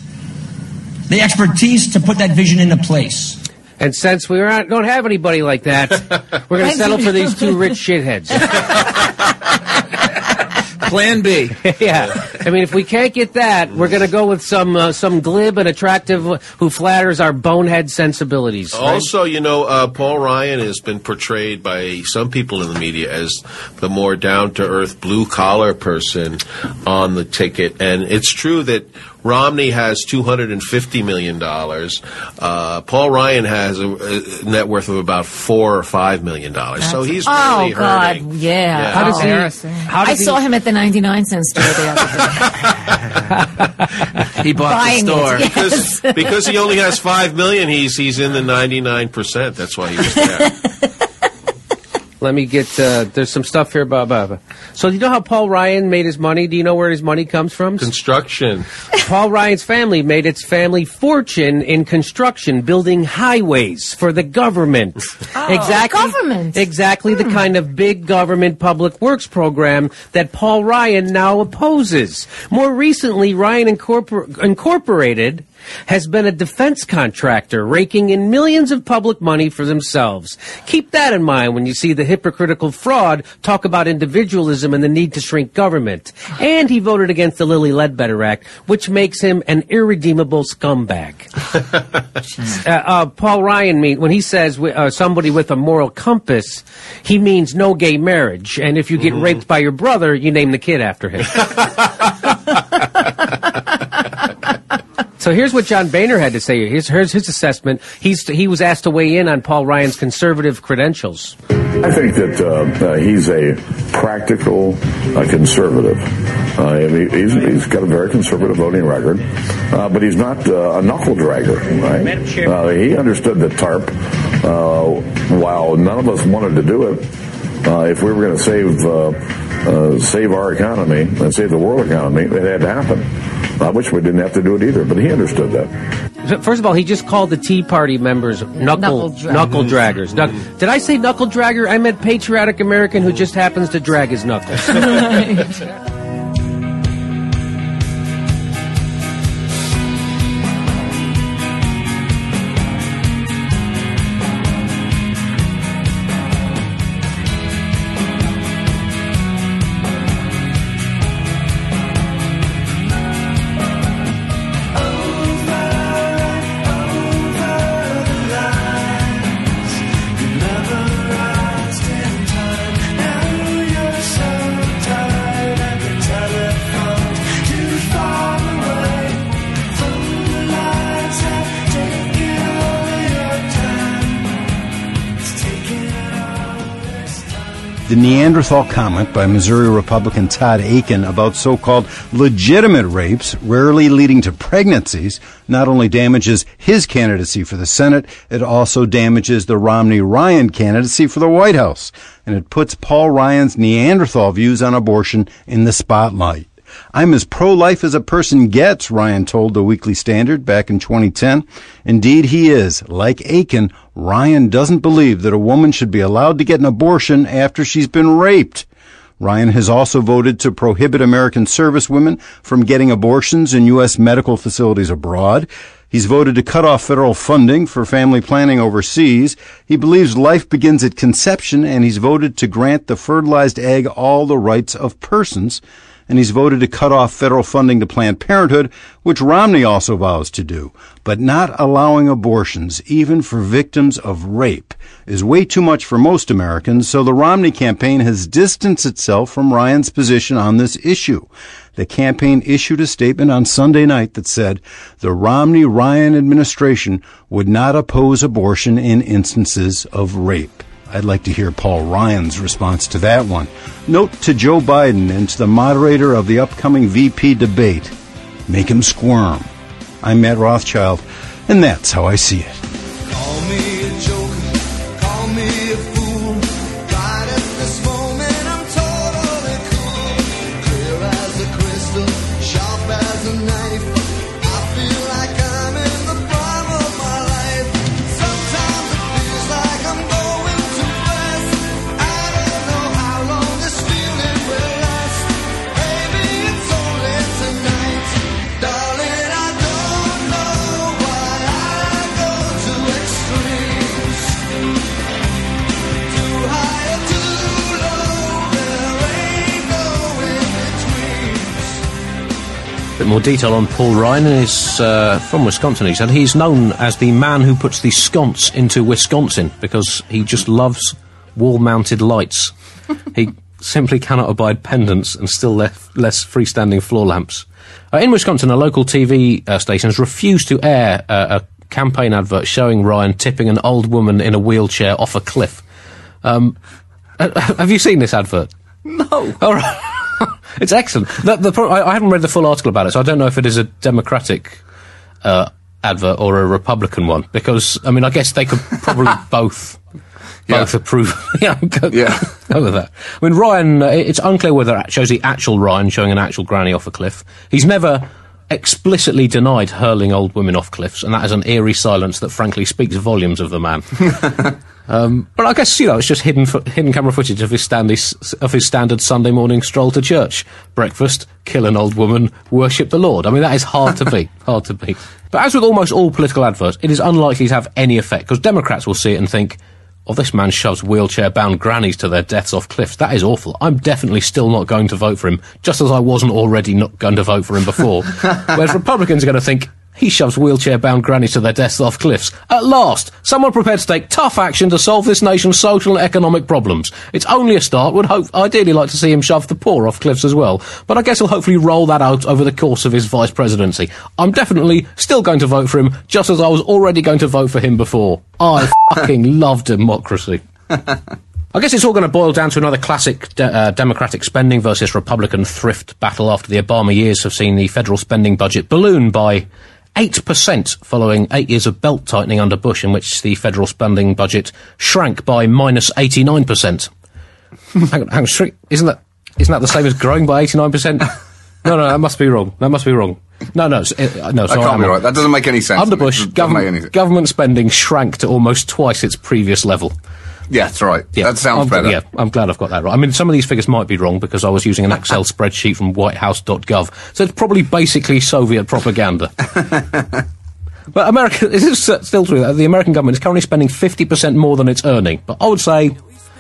the expertise to put that vision into place. And since we are- don't have anybody like that, *laughs* we're going to settle for these two rich shitheads. *laughs* Plan B. *laughs* yeah, I mean, if we can't get that, we're going to go with some uh, some glib and attractive who flatters our bonehead sensibilities. right? Also, you know, uh, Paul Ryan has been portrayed by some people in the media as the more down to earth, blue collar person on the ticket. And it's true that Romney has $250 million. Uh, Paul Ryan has a, a net worth of about four or $5 million. So he's oh really God, hurting. yeah. Yeah. How does he- Embarrassing. how I does he- saw him at the 99 cent store the other day. *laughs* He bought Buying the it, store. Because, because he only has five million, he's he's in the ninety nine percent. That's why he was there. *laughs* Let me get. Uh, there's some stuff here about. about- So you know how Paul Ryan made his money? Do you know where his money comes from? Construction. Paul Ryan's family made its family fortune in construction, building highways for the government. exactly. government. Exactly the kind of big government public works program that Paul Ryan now opposes. More recently, Ryan Incorpor- Incorporated has been a defense contractor raking in millions of public money for themselves. Keep that in mind when you see the hypocritical fraud talk about individualism and the need to shrink government. And he voted against the Lilly Ledbetter Act, which makes him an irredeemable scumbag. *laughs* uh, uh, Paul Ryan mean when he says uh, somebody with a moral compass, he means no gay marriage. And if you get raped by your brother, you name the kid after him. *laughs* *laughs* So here's what John Boehner had to say. Here's, here's his assessment. He's, he was asked to weigh in on Paul Ryan's conservative credentials. I think that uh, uh, he's a practical uh, conservative. Uh, he, he's, he's got a very conservative voting record, uh, but he's not uh, a knuckle dragger, right? Uh, he understood the TARP, uh, while none of us wanted to do it, uh, if we were going to save uh, uh, save our economy and save the world economy, it had to happen. I wish we didn't have to do it either, but he understood that. First of all, he just called the Tea Party members knuckle Knuckle knuckle, draggers. Mm-hmm. draggers. Knuck- Did I say knuckle dragger? I meant patriotic American who just happens to drag his knuckles. *laughs* *laughs* Neanderthal comment by Missouri Republican Todd Akin about so-called legitimate rapes, rarely leading to pregnancies, not only damages his candidacy for the Senate, it also damages the Romney-Ryan candidacy for the White House. And it puts Paul Ryan's Neanderthal views on abortion in the spotlight. I'm as pro-life as a person gets, Ryan told the Weekly Standard back in 2010. Indeed, he is. Like Akin, Ryan doesn't believe that a woman should be allowed to get an abortion after she's been raped. Ryan has also voted to prohibit American servicewomen from getting abortions in U.S. medical facilities abroad. He's voted to cut off federal funding for family planning overseas. He believes life begins at conception, and he's voted to grant the fertilized egg all the rights of persons and he's voted to cut off federal funding to Planned Parenthood, which Romney also vows to do. But not allowing abortions, even for victims of rape, is way too much for most Americans, so the Romney campaign has distanced itself from Ryan's position on this issue. The campaign issued a statement on Sunday night that said the Romney Ryan administration would not oppose abortion in instances of rape. I'd like to hear Paul Ryan's response to that one. Note to Joe Biden and to the moderator of the upcoming VP debate make him squirm. I'm Matt Rothschild, and that's how I see it. Detail on Paul Ryan is uh, from Wisconsin. He said he's known as the man who puts the sconce into Wisconsin because he just loves wall-mounted lights. he *laughs* simply cannot abide pendants and still less, less freestanding floor lamps. Uh, in Wisconsin, a local TV uh, station has refused to air uh, a campaign advert showing Ryan tipping an old woman in a wheelchair off a cliff. Um, *laughs* have you seen this advert? No. All right. It's excellent. The, the, pro- I, I haven't read the full article about it, so I don't know if it is a Democratic uh, advert or a Republican one. Because I mean, I guess they could probably *laughs* both both approve. *laughs* yeah, go, Yeah. go with that. I mean, Ryan. Uh, it's unclear whether it shows the actual Ryan showing an actual granny off a cliff. He's never explicitly denied hurling old women off cliffs, and that is an eerie silence that, frankly, speaks volumes of the man. *laughs* Um, but I guess you know it's just hidden fo- hidden camera footage of his standy, of his standard Sunday morning stroll to church, breakfast, kill an old woman, worship the Lord. I mean that is hard to beat, *laughs* hard to beat. But as with almost all political adverts, it is unlikely to have any effect because Democrats will see it and think, "Oh, this man shoves wheelchair-bound grannies to their deaths off cliffs. That is awful. I'm definitely still not going to vote for him, just as I wasn't already not going to vote for him before." *laughs* Whereas Republicans are going to think. He shoves wheelchair-bound grannies to their deaths off cliffs. At last, someone prepared to take tough action to solve this nation's social and economic problems. It's only a start. Would hope, ideally, like to see him shove the poor off cliffs as well. But I guess he'll hopefully roll that out over the course of his vice presidency. I'm definitely still going to vote for him, just as I was already going to vote for him before. I *laughs* fucking love democracy. I guess it's all going to boil down to another classic de- uh, Democratic spending versus Republican thrift battle after the Obama years have seen the federal spending budget balloon by 8% following eight years of belt tightening under Bush, in which the federal spending budget shrank by minus 89%. *laughs* hang on, hang on, shrink, isn't that, isn't that the same as growing by 89%? No, no, that must be wrong. That must be wrong. No, no, s- uh, no. That sorry, can't I'm be right. That doesn't make any sense. Under. Bush, It doesn't make any government, sense. government spending shrank to almost twice its previous level. Yeah, that's right. Yeah. that sounds I'm, better. Yeah, I'm glad I've got that right. I mean, some of these figures might be wrong because I was using an Excel *laughs* spreadsheet from whitehouse.gov. So it's probably basically Soviet propaganda. *laughs* but America, *laughs* is it is still true the American government is currently spending 50% more than it's earning. But I would say,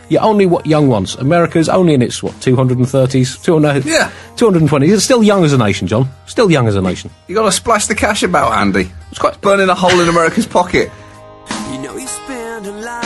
yeah, only what young ones. America's only in its, what, 230s? 200, Yeah. 220s. It's still young as a nation, John. Still young as a nation. You got to splash the cash about, Andy. It's quite burning a hole in America's pocket. You know you spend a lot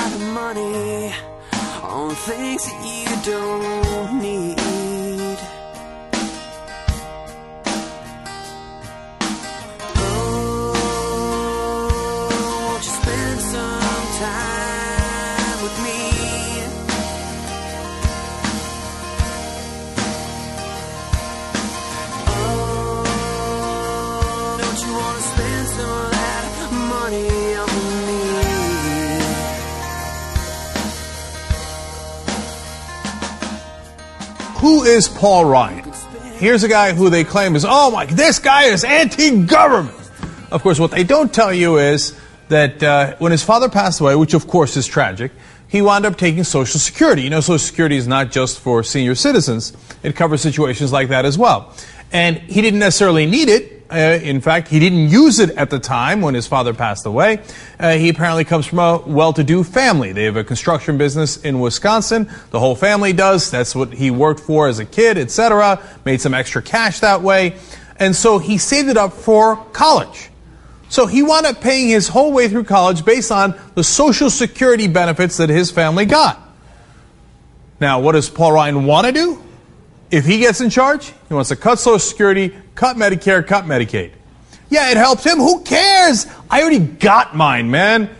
Who is Paul Ryan? Here's a guy who they claim is, oh my, this guy is anti-government. Of course, what they don't tell you is that uh, when his father passed away, which of course is tragic, he wound up taking Social Security. You know, Social Security is not just for senior citizens; it covers situations like that as well. And he didn't necessarily need it. Uh, in fact, he didn't use it at the time when his father passed away. Uh, he apparently comes from a well-to-do family. They have a construction business in Wisconsin. The whole family does. That's what he worked for as a kid, etc. Made some extra cash that way, and so he saved it up for college. So he wound up paying his whole way through college based on the Social Security benefits that his family got. Now, what does Paul Ryan want to do? If he gets in charge, he wants to cut Social Security, cut Medicare, cut Medicaid. Yeah, it helps him. Who cares? I already got mine, man.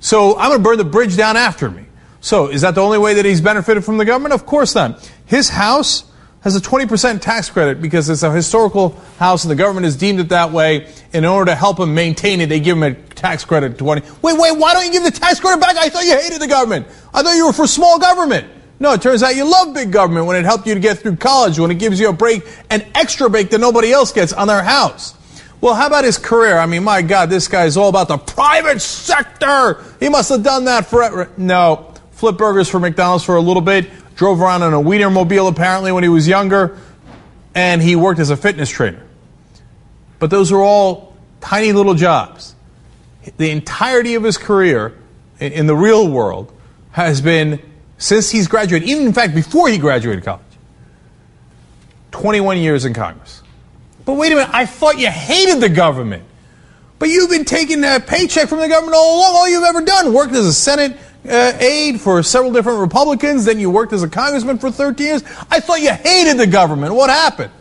So I'm going to burn the bridge down after me. So, is that the only way that he's benefited from the government? Of course not. His house has a 20% tax credit because it's a historical house and the government has deemed it that way. In order to help him maintain it, they give him a tax credit 20. Wait, wait, why don't you give the tax credit back? I thought you hated the government. I thought you were for small government. No, it turns out you love big government when it helped you to get through college, when it gives you a break, an extra break that nobody else gets on their house. Well, how about his career? I mean, my God, this guy is all about the private sector. He must have done that forever. No, flip burgers for McDonald's for a little bit, drove around in a Wienermobile apparently when he was younger, and he worked as a fitness trainer. But those are all tiny little jobs. The entirety of his career in in the real world has been since he's graduated, even in fact before he graduated college, 21 years in Congress. But wait a minute, I thought you hated the government. But you've been taking a paycheck from the government all along. All you've ever done, worked as a Senate uh, aide for several different Republicans, then you worked as a congressman for 13 years. I thought you hated the government. What happened?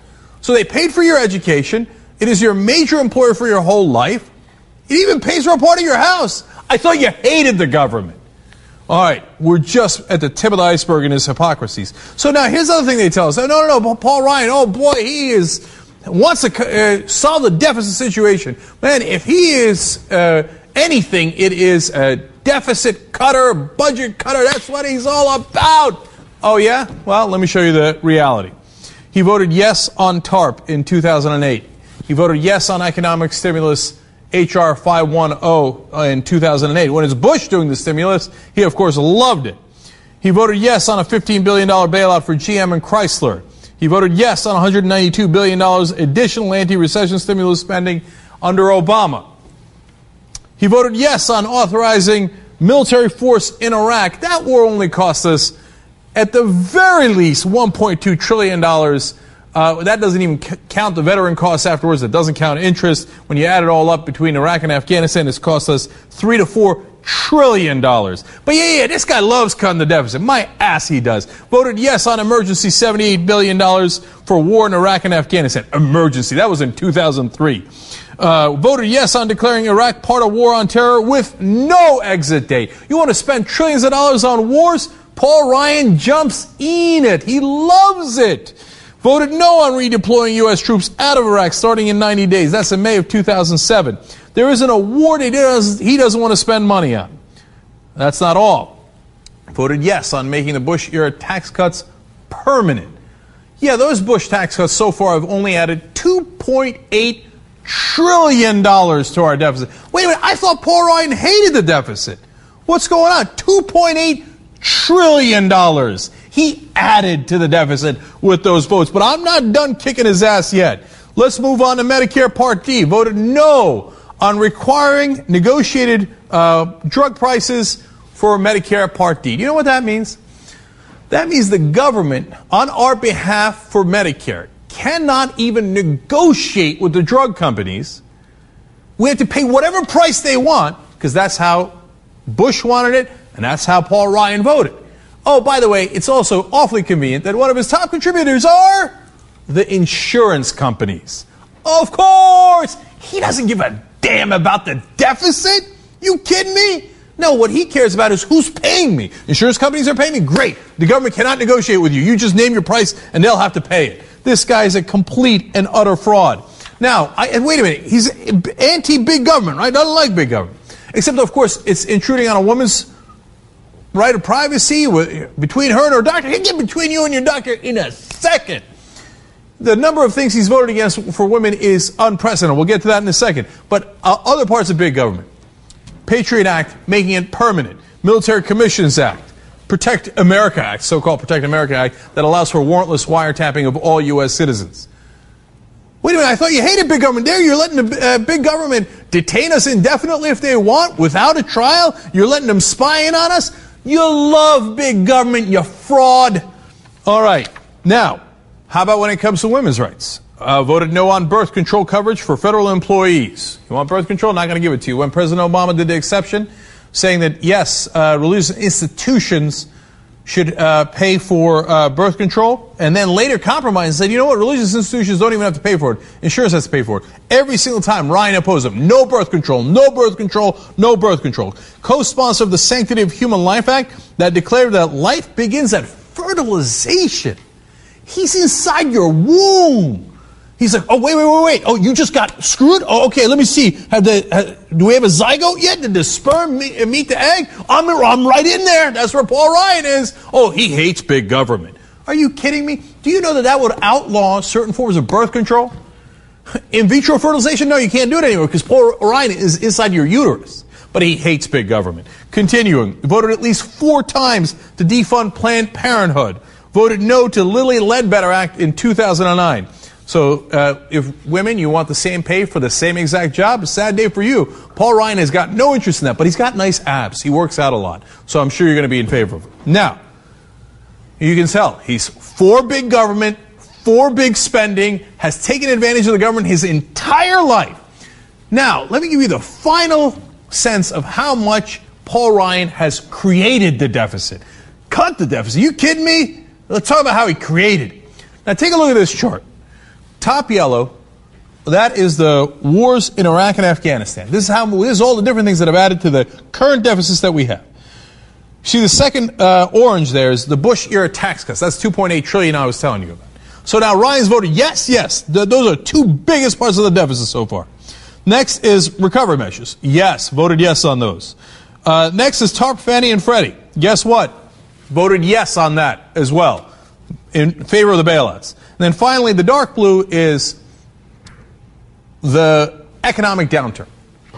So they paid for your education. It is your major employer for your whole life. It even pays for a part of your house. I thought you hated the government. All right, we're just at the tip of the iceberg in his hypocrisies. So now here's the other thing they tell us. No, no, no, Paul Ryan, oh boy, he is wants to uh, solve the deficit situation. Man, if he is uh, anything, it is a deficit cutter, budget cutter. That's what he's all about. Oh yeah? Well, let me show you the reality. He voted yes on TARP in 2008. He voted yes on economic stimulus HR 510 in 2008. When it's Bush doing the stimulus, he of course loved it. He voted yes on a $15 billion bailout for GM and Chrysler. He voted yes on $192 billion additional anti-recession stimulus spending under Obama. He voted yes on authorizing military force in Iraq. That war only cost us, at the very least, $1.2 trillion. Uh, that doesn't even c- count the veteran costs afterwards. It doesn't count interest. When you add it all up between Iraq and Afghanistan, it's cost us three to four trillion dollars. But yeah, yeah, this guy loves cutting the deficit. My ass, he does. Voted yes on emergency $78 billion for war in Iraq and Afghanistan. Emergency. That was in 2003. Uh, voted yes on declaring Iraq part of war on terror with no exit date. You want to spend trillions of dollars on wars? Paul Ryan jumps in it. He loves it. Voted no on redeploying U.S. troops out of Iraq starting in 90 days. That's in May of 2007. There isn't a war that he doesn't, he doesn't want to spend money on. That's not all. Voted yes on making the Bush era tax cuts permanent. Yeah, those Bush tax cuts so far have only added 2.8 trillion dollars to our deficit. Wait a minute, I thought Paul Ryan hated the deficit. What's going on? 2.8 trillion dollars. He added to the deficit with those votes. But I'm not done kicking his ass yet. Let's move on to Medicare Part D. Voted no on requiring negotiated uh, drug prices for Medicare Part D. Do you know what that means? That means the government, on our behalf for Medicare, cannot even negotiate with the drug companies. We have to pay whatever price they want, because that's how Bush wanted it, and that's how Paul Ryan voted. Oh, by the way, it's also awfully convenient that one of his top contributors are the insurance companies. Of course! He doesn't give a damn about the deficit? You kidding me? No, what he cares about is who's paying me. Insurance companies are paying me? Great. The government cannot negotiate with you. You just name your price and they'll have to pay it. This guy is a complete and utter fraud. Now, I, and wait a minute. He's anti-big government, right? Doesn't like big government. Except, of course, it's intruding on a woman's right of privacy with, between her and her doctor. He'll get between you and your doctor in a second. The number of things he's voted against for women is unprecedented. We'll get to that in a second. But uh, other parts of big government. Patriot Act, making it permanent. Military Commissions Act. Protect America Act, so-called Protect America Act, that allows for warrantless wiretapping of all U.S. citizens. Wait a minute, I thought you hated big government. There, you're letting the uh, big government detain us indefinitely if they want, without a trial. You're letting them spy in on us. You love big government, you fraud. All right, now, how about when it comes to women's rights? Uh, voted no on birth control coverage for federal employees. You want birth control? Not going to give it to you. When President Obama did the exception, saying that yes, uh, religious institutions should uh, pay for uh, birth control, and then later compromised and said, you know what, religious institutions don't even have to pay for it. Insurance has to pay for it. Every single time, Ryan opposed them. No birth control, no birth control, no birth control. Co-sponsor of the Sanctity of Human Life Act that declared that life begins at fertilization. He's inside your womb. He's like, oh wait, wait, wait, wait. Oh, you just got screwed. Oh, okay. Let me see. Have the ha- do we have a zygote yet? Did the sperm meet, uh, meet the egg? I'm I'm right in there. That's where Paul Ryan is. Oh, he hates big government. Are you kidding me? Do you know that that would outlaw certain forms of birth control? *laughs* In vitro fertilization? No, you can't do it anymore because Paul Ryan is inside your uterus. But he hates big government. Continuing, voted at least four times to defund Planned Parenthood. Voted no to Lilly Ledbetter Act in 2009. So, uh, if women, you want the same pay for the same exact job, sad day for you. Paul Ryan has got no interest in that, but he's got nice abs. He works out a lot. So I'm sure you're going to be in favor of it. Now, you can tell he's for big government, for big spending, has taken advantage of the government his entire life. Now, let me give you the final sense of how much Paul Ryan has created the deficit. Cut the deficit. you kidding me? Let's talk about how he created. Now, take a look at this chart. Top yellow, that is the wars in Iraq and Afghanistan. This is how this is all the different things that have added to the current deficits that we have. See the second uh, orange there is the Bush era tax cuts. That's 2.8 trillion I was telling you about. So now Ryan's voted yes, yes. Th- those are two biggest parts of the deficit so far. Next is recovery measures. Yes, voted yes on those. Uh, next is TARP, Fannie, and Freddie. Guess what? Voted yes on that as well in favor of the bailouts. Then finally, the dark blue is the economic downturn.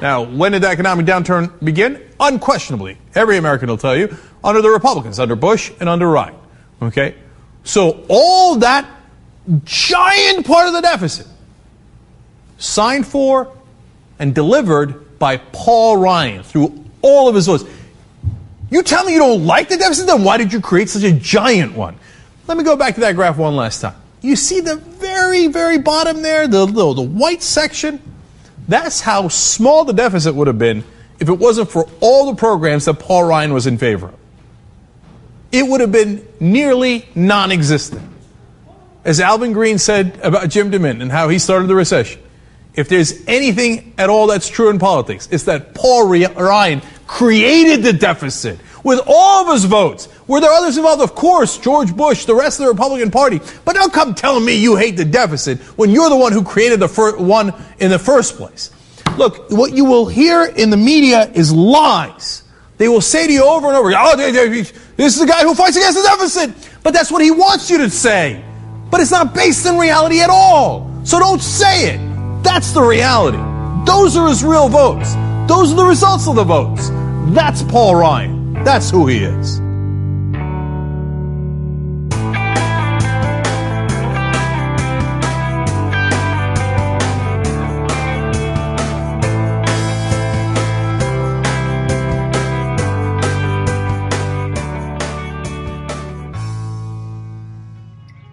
Now, when did the economic downturn begin? Unquestionably. Every American will tell you, under the Republicans, under Bush and under Ryan. Okay? So all that giant part of the deficit signed for and delivered by Paul Ryan through all of his votes. You tell me you don't like the deficit, then why did you create such a giant one? Let me go back to that graph one last time. You see the very, very bottom there, the, the, the white section? That's how small the deficit would have been if it wasn't for all the programs that Paul Ryan was in favor of. It would have been nearly non existent. As Alvin Greene said about Jim DeMint and how he started the recession, if there's anything at all that's true in politics, it's that Paul Ryan created the deficit with all of his votes. Were there others involved? Of course, George Bush, the rest of the Republican Party. But don't come telling me you hate the deficit when you're the one who created the fir- one in the first place. Look, what you will hear in the media is lies. They will say to you over and over, again, oh, this is the guy who fights against the deficit. But that's what he wants you to say. But it's not based in reality at all. So don't say it. That's the reality. Those are his real votes. Those are the results of the votes. That's Paul Ryan. That's who he is.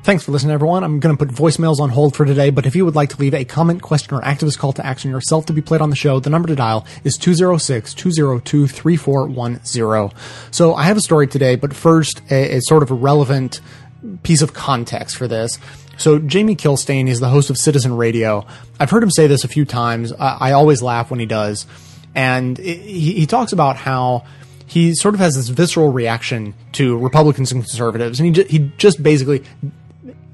Thanks for listening, everyone. I'm going to put voicemails on hold for today, but if you would like to leave a comment, question, or activist call to action yourself to be played on the show, the number to dial is 206-202-3410. So I have a story today, but first, a, a sort of a relevant piece of context for this. So Jamie Kilstein is the host of Citizen Radio. I've heard him say this a few times. I, I always laugh when he does. And it, he, he talks about how he sort of has this visceral reaction to Republicans and conservatives. And he, ju- he just basically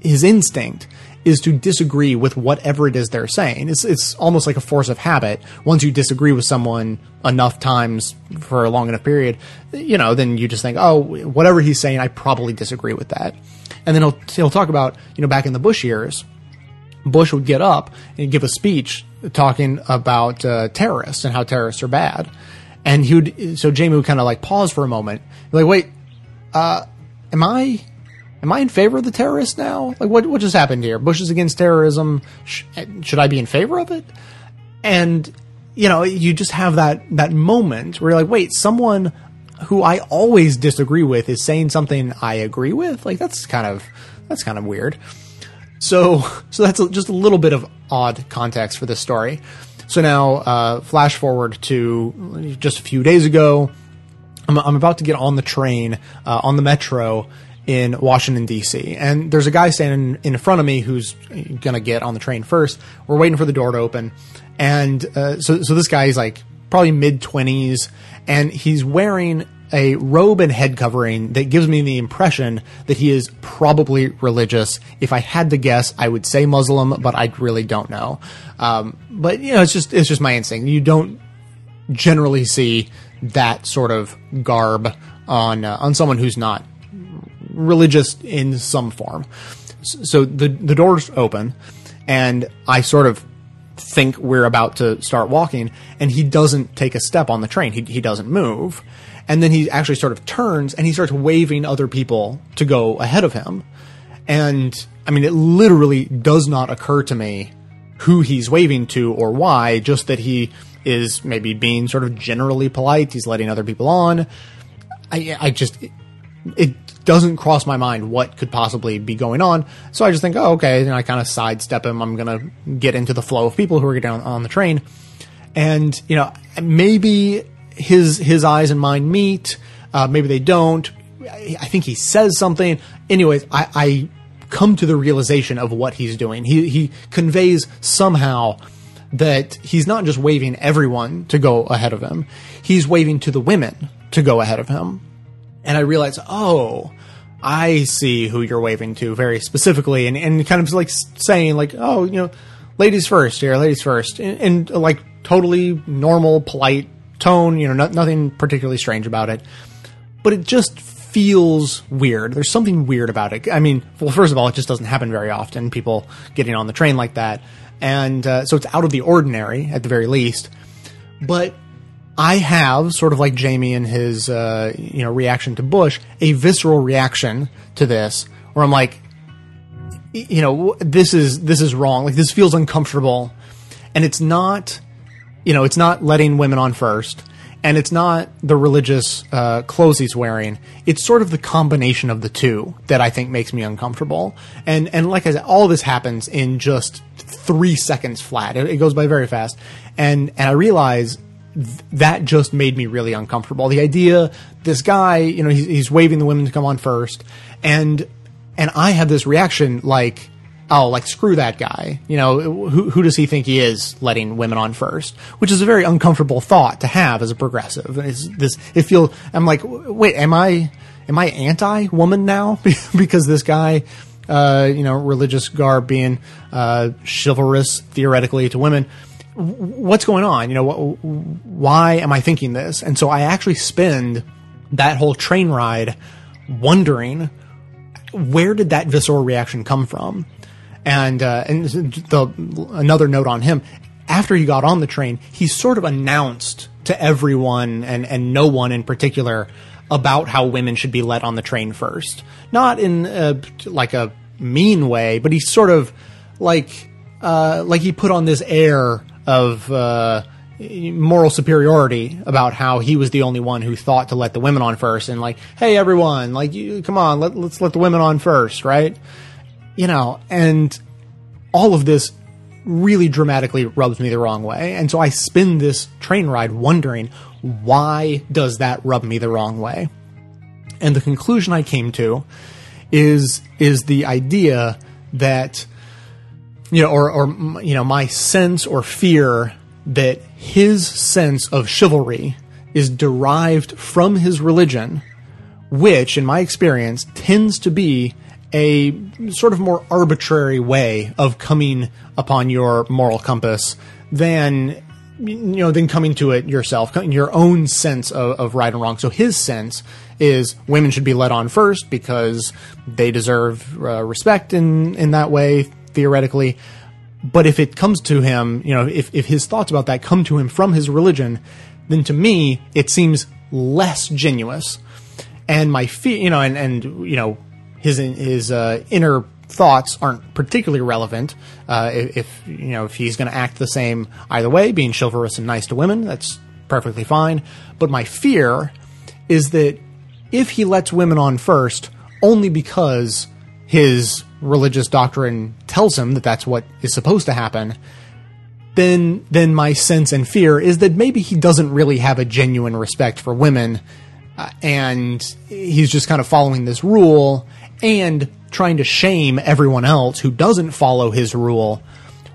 his instinct is to disagree with whatever it is they're saying. It's it's almost like a force of habit. Once you disagree with someone enough times for a long enough period, you know, then you just think, oh, whatever he's saying, I probably disagree with that. And then he'll he'll talk about you know back in the Bush years, Bush would get up and give a speech talking about uh, terrorists and how terrorists are bad, and he would so Jamie would kind of like pause for a moment, like wait, uh, am I am I in favor of the terrorists now? Like, what what just happened here? Bush is against terrorism. Sh- should I be in favor of it? And you know, you just have that that moment where you're like, wait, someone who I always disagree with is saying something I agree with. Like, that's kind of that's kind of weird. So so that's just a little bit of odd context for this story. So now, uh, flash forward to just a few days ago. I'm, I'm about to get on the train uh, on the metro in Washington D.C. and there's a guy standing in front of me who's gonna get on the train first. We're waiting for the door to open, and uh, so so this guy is like probably mid twenties, and he's wearing a robe and head covering that gives me the impression that he is probably religious. If I had to guess, I would say Muslim, but I really don't know. Um, but you know, it's just it's just my instinct. You don't generally see that sort of garb on uh, on someone who's not religious in some form. So the the doors open, and I sort of think we're about to start walking, and he doesn't take a step on the train. He he doesn't move, and then he actually sort of turns and he starts waving other people to go ahead of him. And I mean, it literally does not occur to me who he's waving to or why, just that he is maybe being sort of generally polite. He's letting other people on. I, I just, it doesn't cross my mind what could possibly be going on. So I just think, oh, okay. And I kind of sidestep him. I'm going to get into the flow of people who are getting on, on the train. And, you know, maybe his, his eyes and mine meet. Uh, maybe they don't. I think he says something. Anyways, I, I come to the realization of what he's doing. He, he conveys somehow that he's not just waving everyone to go ahead of him. He's waving to the women to go ahead of him. And I realize, oh, I see who you're waving to very specifically and, and kind of like saying like, oh, you know, ladies first here, ladies first. And, and like totally normal, polite tone, you know, no, nothing particularly strange about it. But it just feels weird. There's something weird about it. I mean, well, first of all, it just doesn't happen very often, people getting on the train like that. And uh, so it's out of the ordinary at the very least. But I have sort of like Jamie and his uh, you know reaction to Bush, a visceral reaction to this, where I'm like, you know, this is this is wrong. Like this feels uncomfortable, and it's not, you know, it's not letting women on first, and it's not the religious uh, clothes he's wearing. It's sort of the combination of the two that I think makes me uncomfortable. And and like I said, all this happens in just three seconds flat. It, it goes by very fast, and and I realize th- that just made me really uncomfortable. The idea, this guy, you know, he's, he's waving the women to come on first, and and I had this reaction like, oh, like screw that guy. You know, who who does he think he is, letting women on first? Which is a very uncomfortable thought to have as a progressive. It's this, it feels. I'm like, wait, am I am I anti woman now *laughs* because this guy? Uh, you know, religious garb being uh, chivalrous theoretically to women what's going on? You know, wh- why am I thinking this? And so I actually spend that whole train ride wondering where did that visceral reaction come from? And uh, and the another note on him after he got on the train, he sort of announced to everyone and and no one in particular about how women should be let on the train first. Not in a, like a mean way, but he sort of like uh, like he put on this air of uh, moral superiority about how he was the only one who thought to let the women on first, and like, hey everyone, like, you, come on, let, let's let the women on first, right? You know, and all of this really dramatically rubs me the wrong way, and so I spin this train ride wondering why does that rub me the wrong way, and the conclusion I came to is is the idea that you know, or, or you know, my sense or fear that his sense of chivalry is derived from his religion, which, in my experience, tends to be a sort of more arbitrary way of coming upon your moral compass than you know than coming to it yourself your own sense of, of right and wrong. So his sense is women should be led on first because they deserve uh, respect in in that way theoretically. But if it comes to him you know if, if his thoughts about that come to him from his religion then to me it seems less genuous and my fear you know and and you know his his uh, inner thoughts aren't particularly relevant. Uh, if, if you know if he's going to act the same either way being chivalrous and nice to women that's perfectly fine. But my fear is that if he lets women on first only because his religious doctrine tells him that that's what is supposed to happen then then my sense and fear is that maybe he doesn't really have a genuine respect for women Uh, and he's just kind of following this rule and trying to shame everyone else who doesn't follow his rule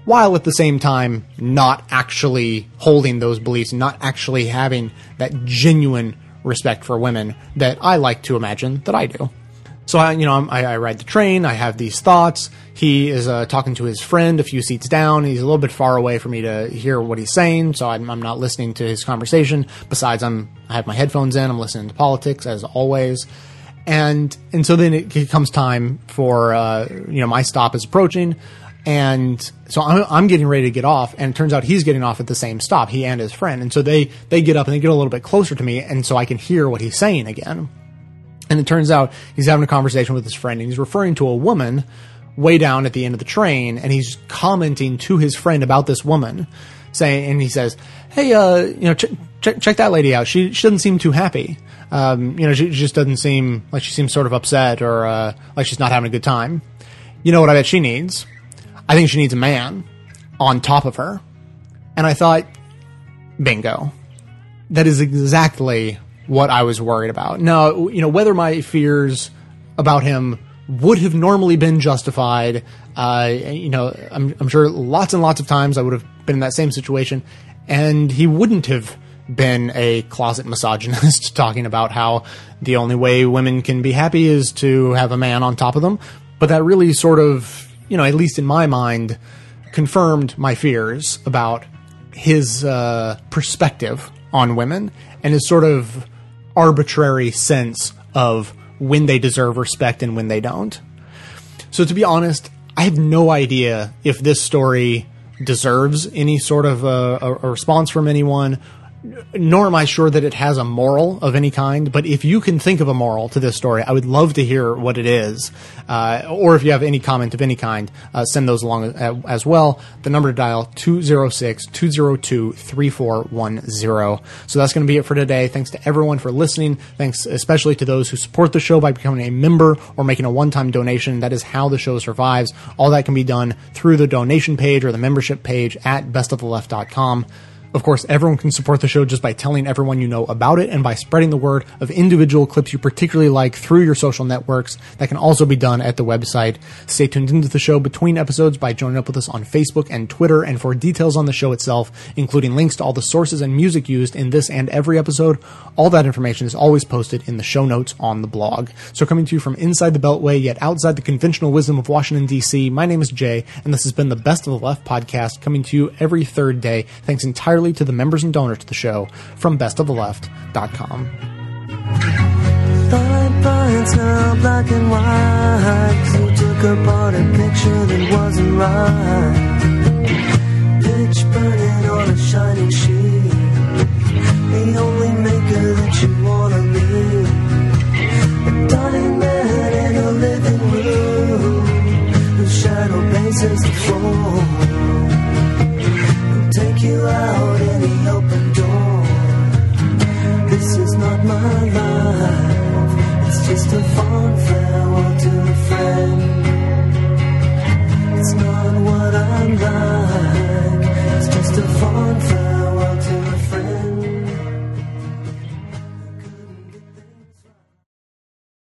while at the same time not actually holding those beliefs, not actually having that genuine respect for women that I like to imagine that I do. So I, you know, I, I ride the train. I have these thoughts. He is uh, talking to his friend a few seats down. He's a little bit far away for me to hear what he's saying, so I'm, I'm not listening to his conversation. Besides, I'm I have my headphones in. I'm listening to politics as always, and and so then it, it comes time for uh, you know my stop is approaching, and so I'm, I'm getting ready to get off, and it turns out he's getting off at the same stop. He and his friend, and so they they get up and they get a little bit closer to me, and so I can hear what he's saying again. And it turns out he's having a conversation with his friend and he's referring to a woman way down at the end of the train and he's commenting to his friend about this woman saying, and he says, Hey, uh, you know, ch- ch- check that lady out. She, she doesn't seem too happy. Um, you know, she just doesn't seem like she seems sort of upset or, uh, like she's not having a good time. You know what I bet she needs? I think she needs a man on top of her. And I thought, bingo. That is exactly what I was worried about. Now, you know, whether my fears about him would have normally been justified, uh, you know, I'm, I'm sure lots and lots of times I would have been in that same situation, and he wouldn't have been a closet misogynist *laughs* talking about how the only way women can be happy is to have a man on top of them. But that really sort of, you know, at least in my mind, confirmed my fears about his uh, perspective on women and his sort of arbitrary sense of when they deserve respect and when they don't. So, to be honest, I have no idea if this story deserves any sort of a, a, response from anyone, nor am I sure that it has a moral of any kind. But if you can think of a moral to this story, I would love to hear what it is. Uh, or if you have any comment of any kind, uh, send those along uh, as well. The number to dial 206 202 3410. So that's going to be it for today. Thanks to everyone for listening. Thanks especially to those who support the show by becoming a member or making a one time donation. That is how the show survives. All that can be done through the donation page or the membership page at bestoftheleft.com. Of course, everyone can support the show just by telling everyone you know about it and by spreading the word of individual clips you particularly like through your social networks. That can also be done at the website. Stay tuned into the show between episodes by joining up with us on Facebook and Twitter. And for details on the show itself, including links to all the sources and music used in this and every episode, all that information is always posted in the show notes on the blog. So coming to you from inside the Beltway, yet outside the conventional wisdom of Washington, D.C., my name is Jay, and this has been the Best of the Left podcast coming to you every third day, thanks entirely to the members and donors to the show from bestoftheleft.com. Lines now black and white. you took apart a picture that wasn't right. Pitch burning on a shining sheet. The only maker that you wanna. A man in a living room. Whose shadow paces the floor out open door. This is not my life, it's just a fond farewell to a friend. It's not what I'm like.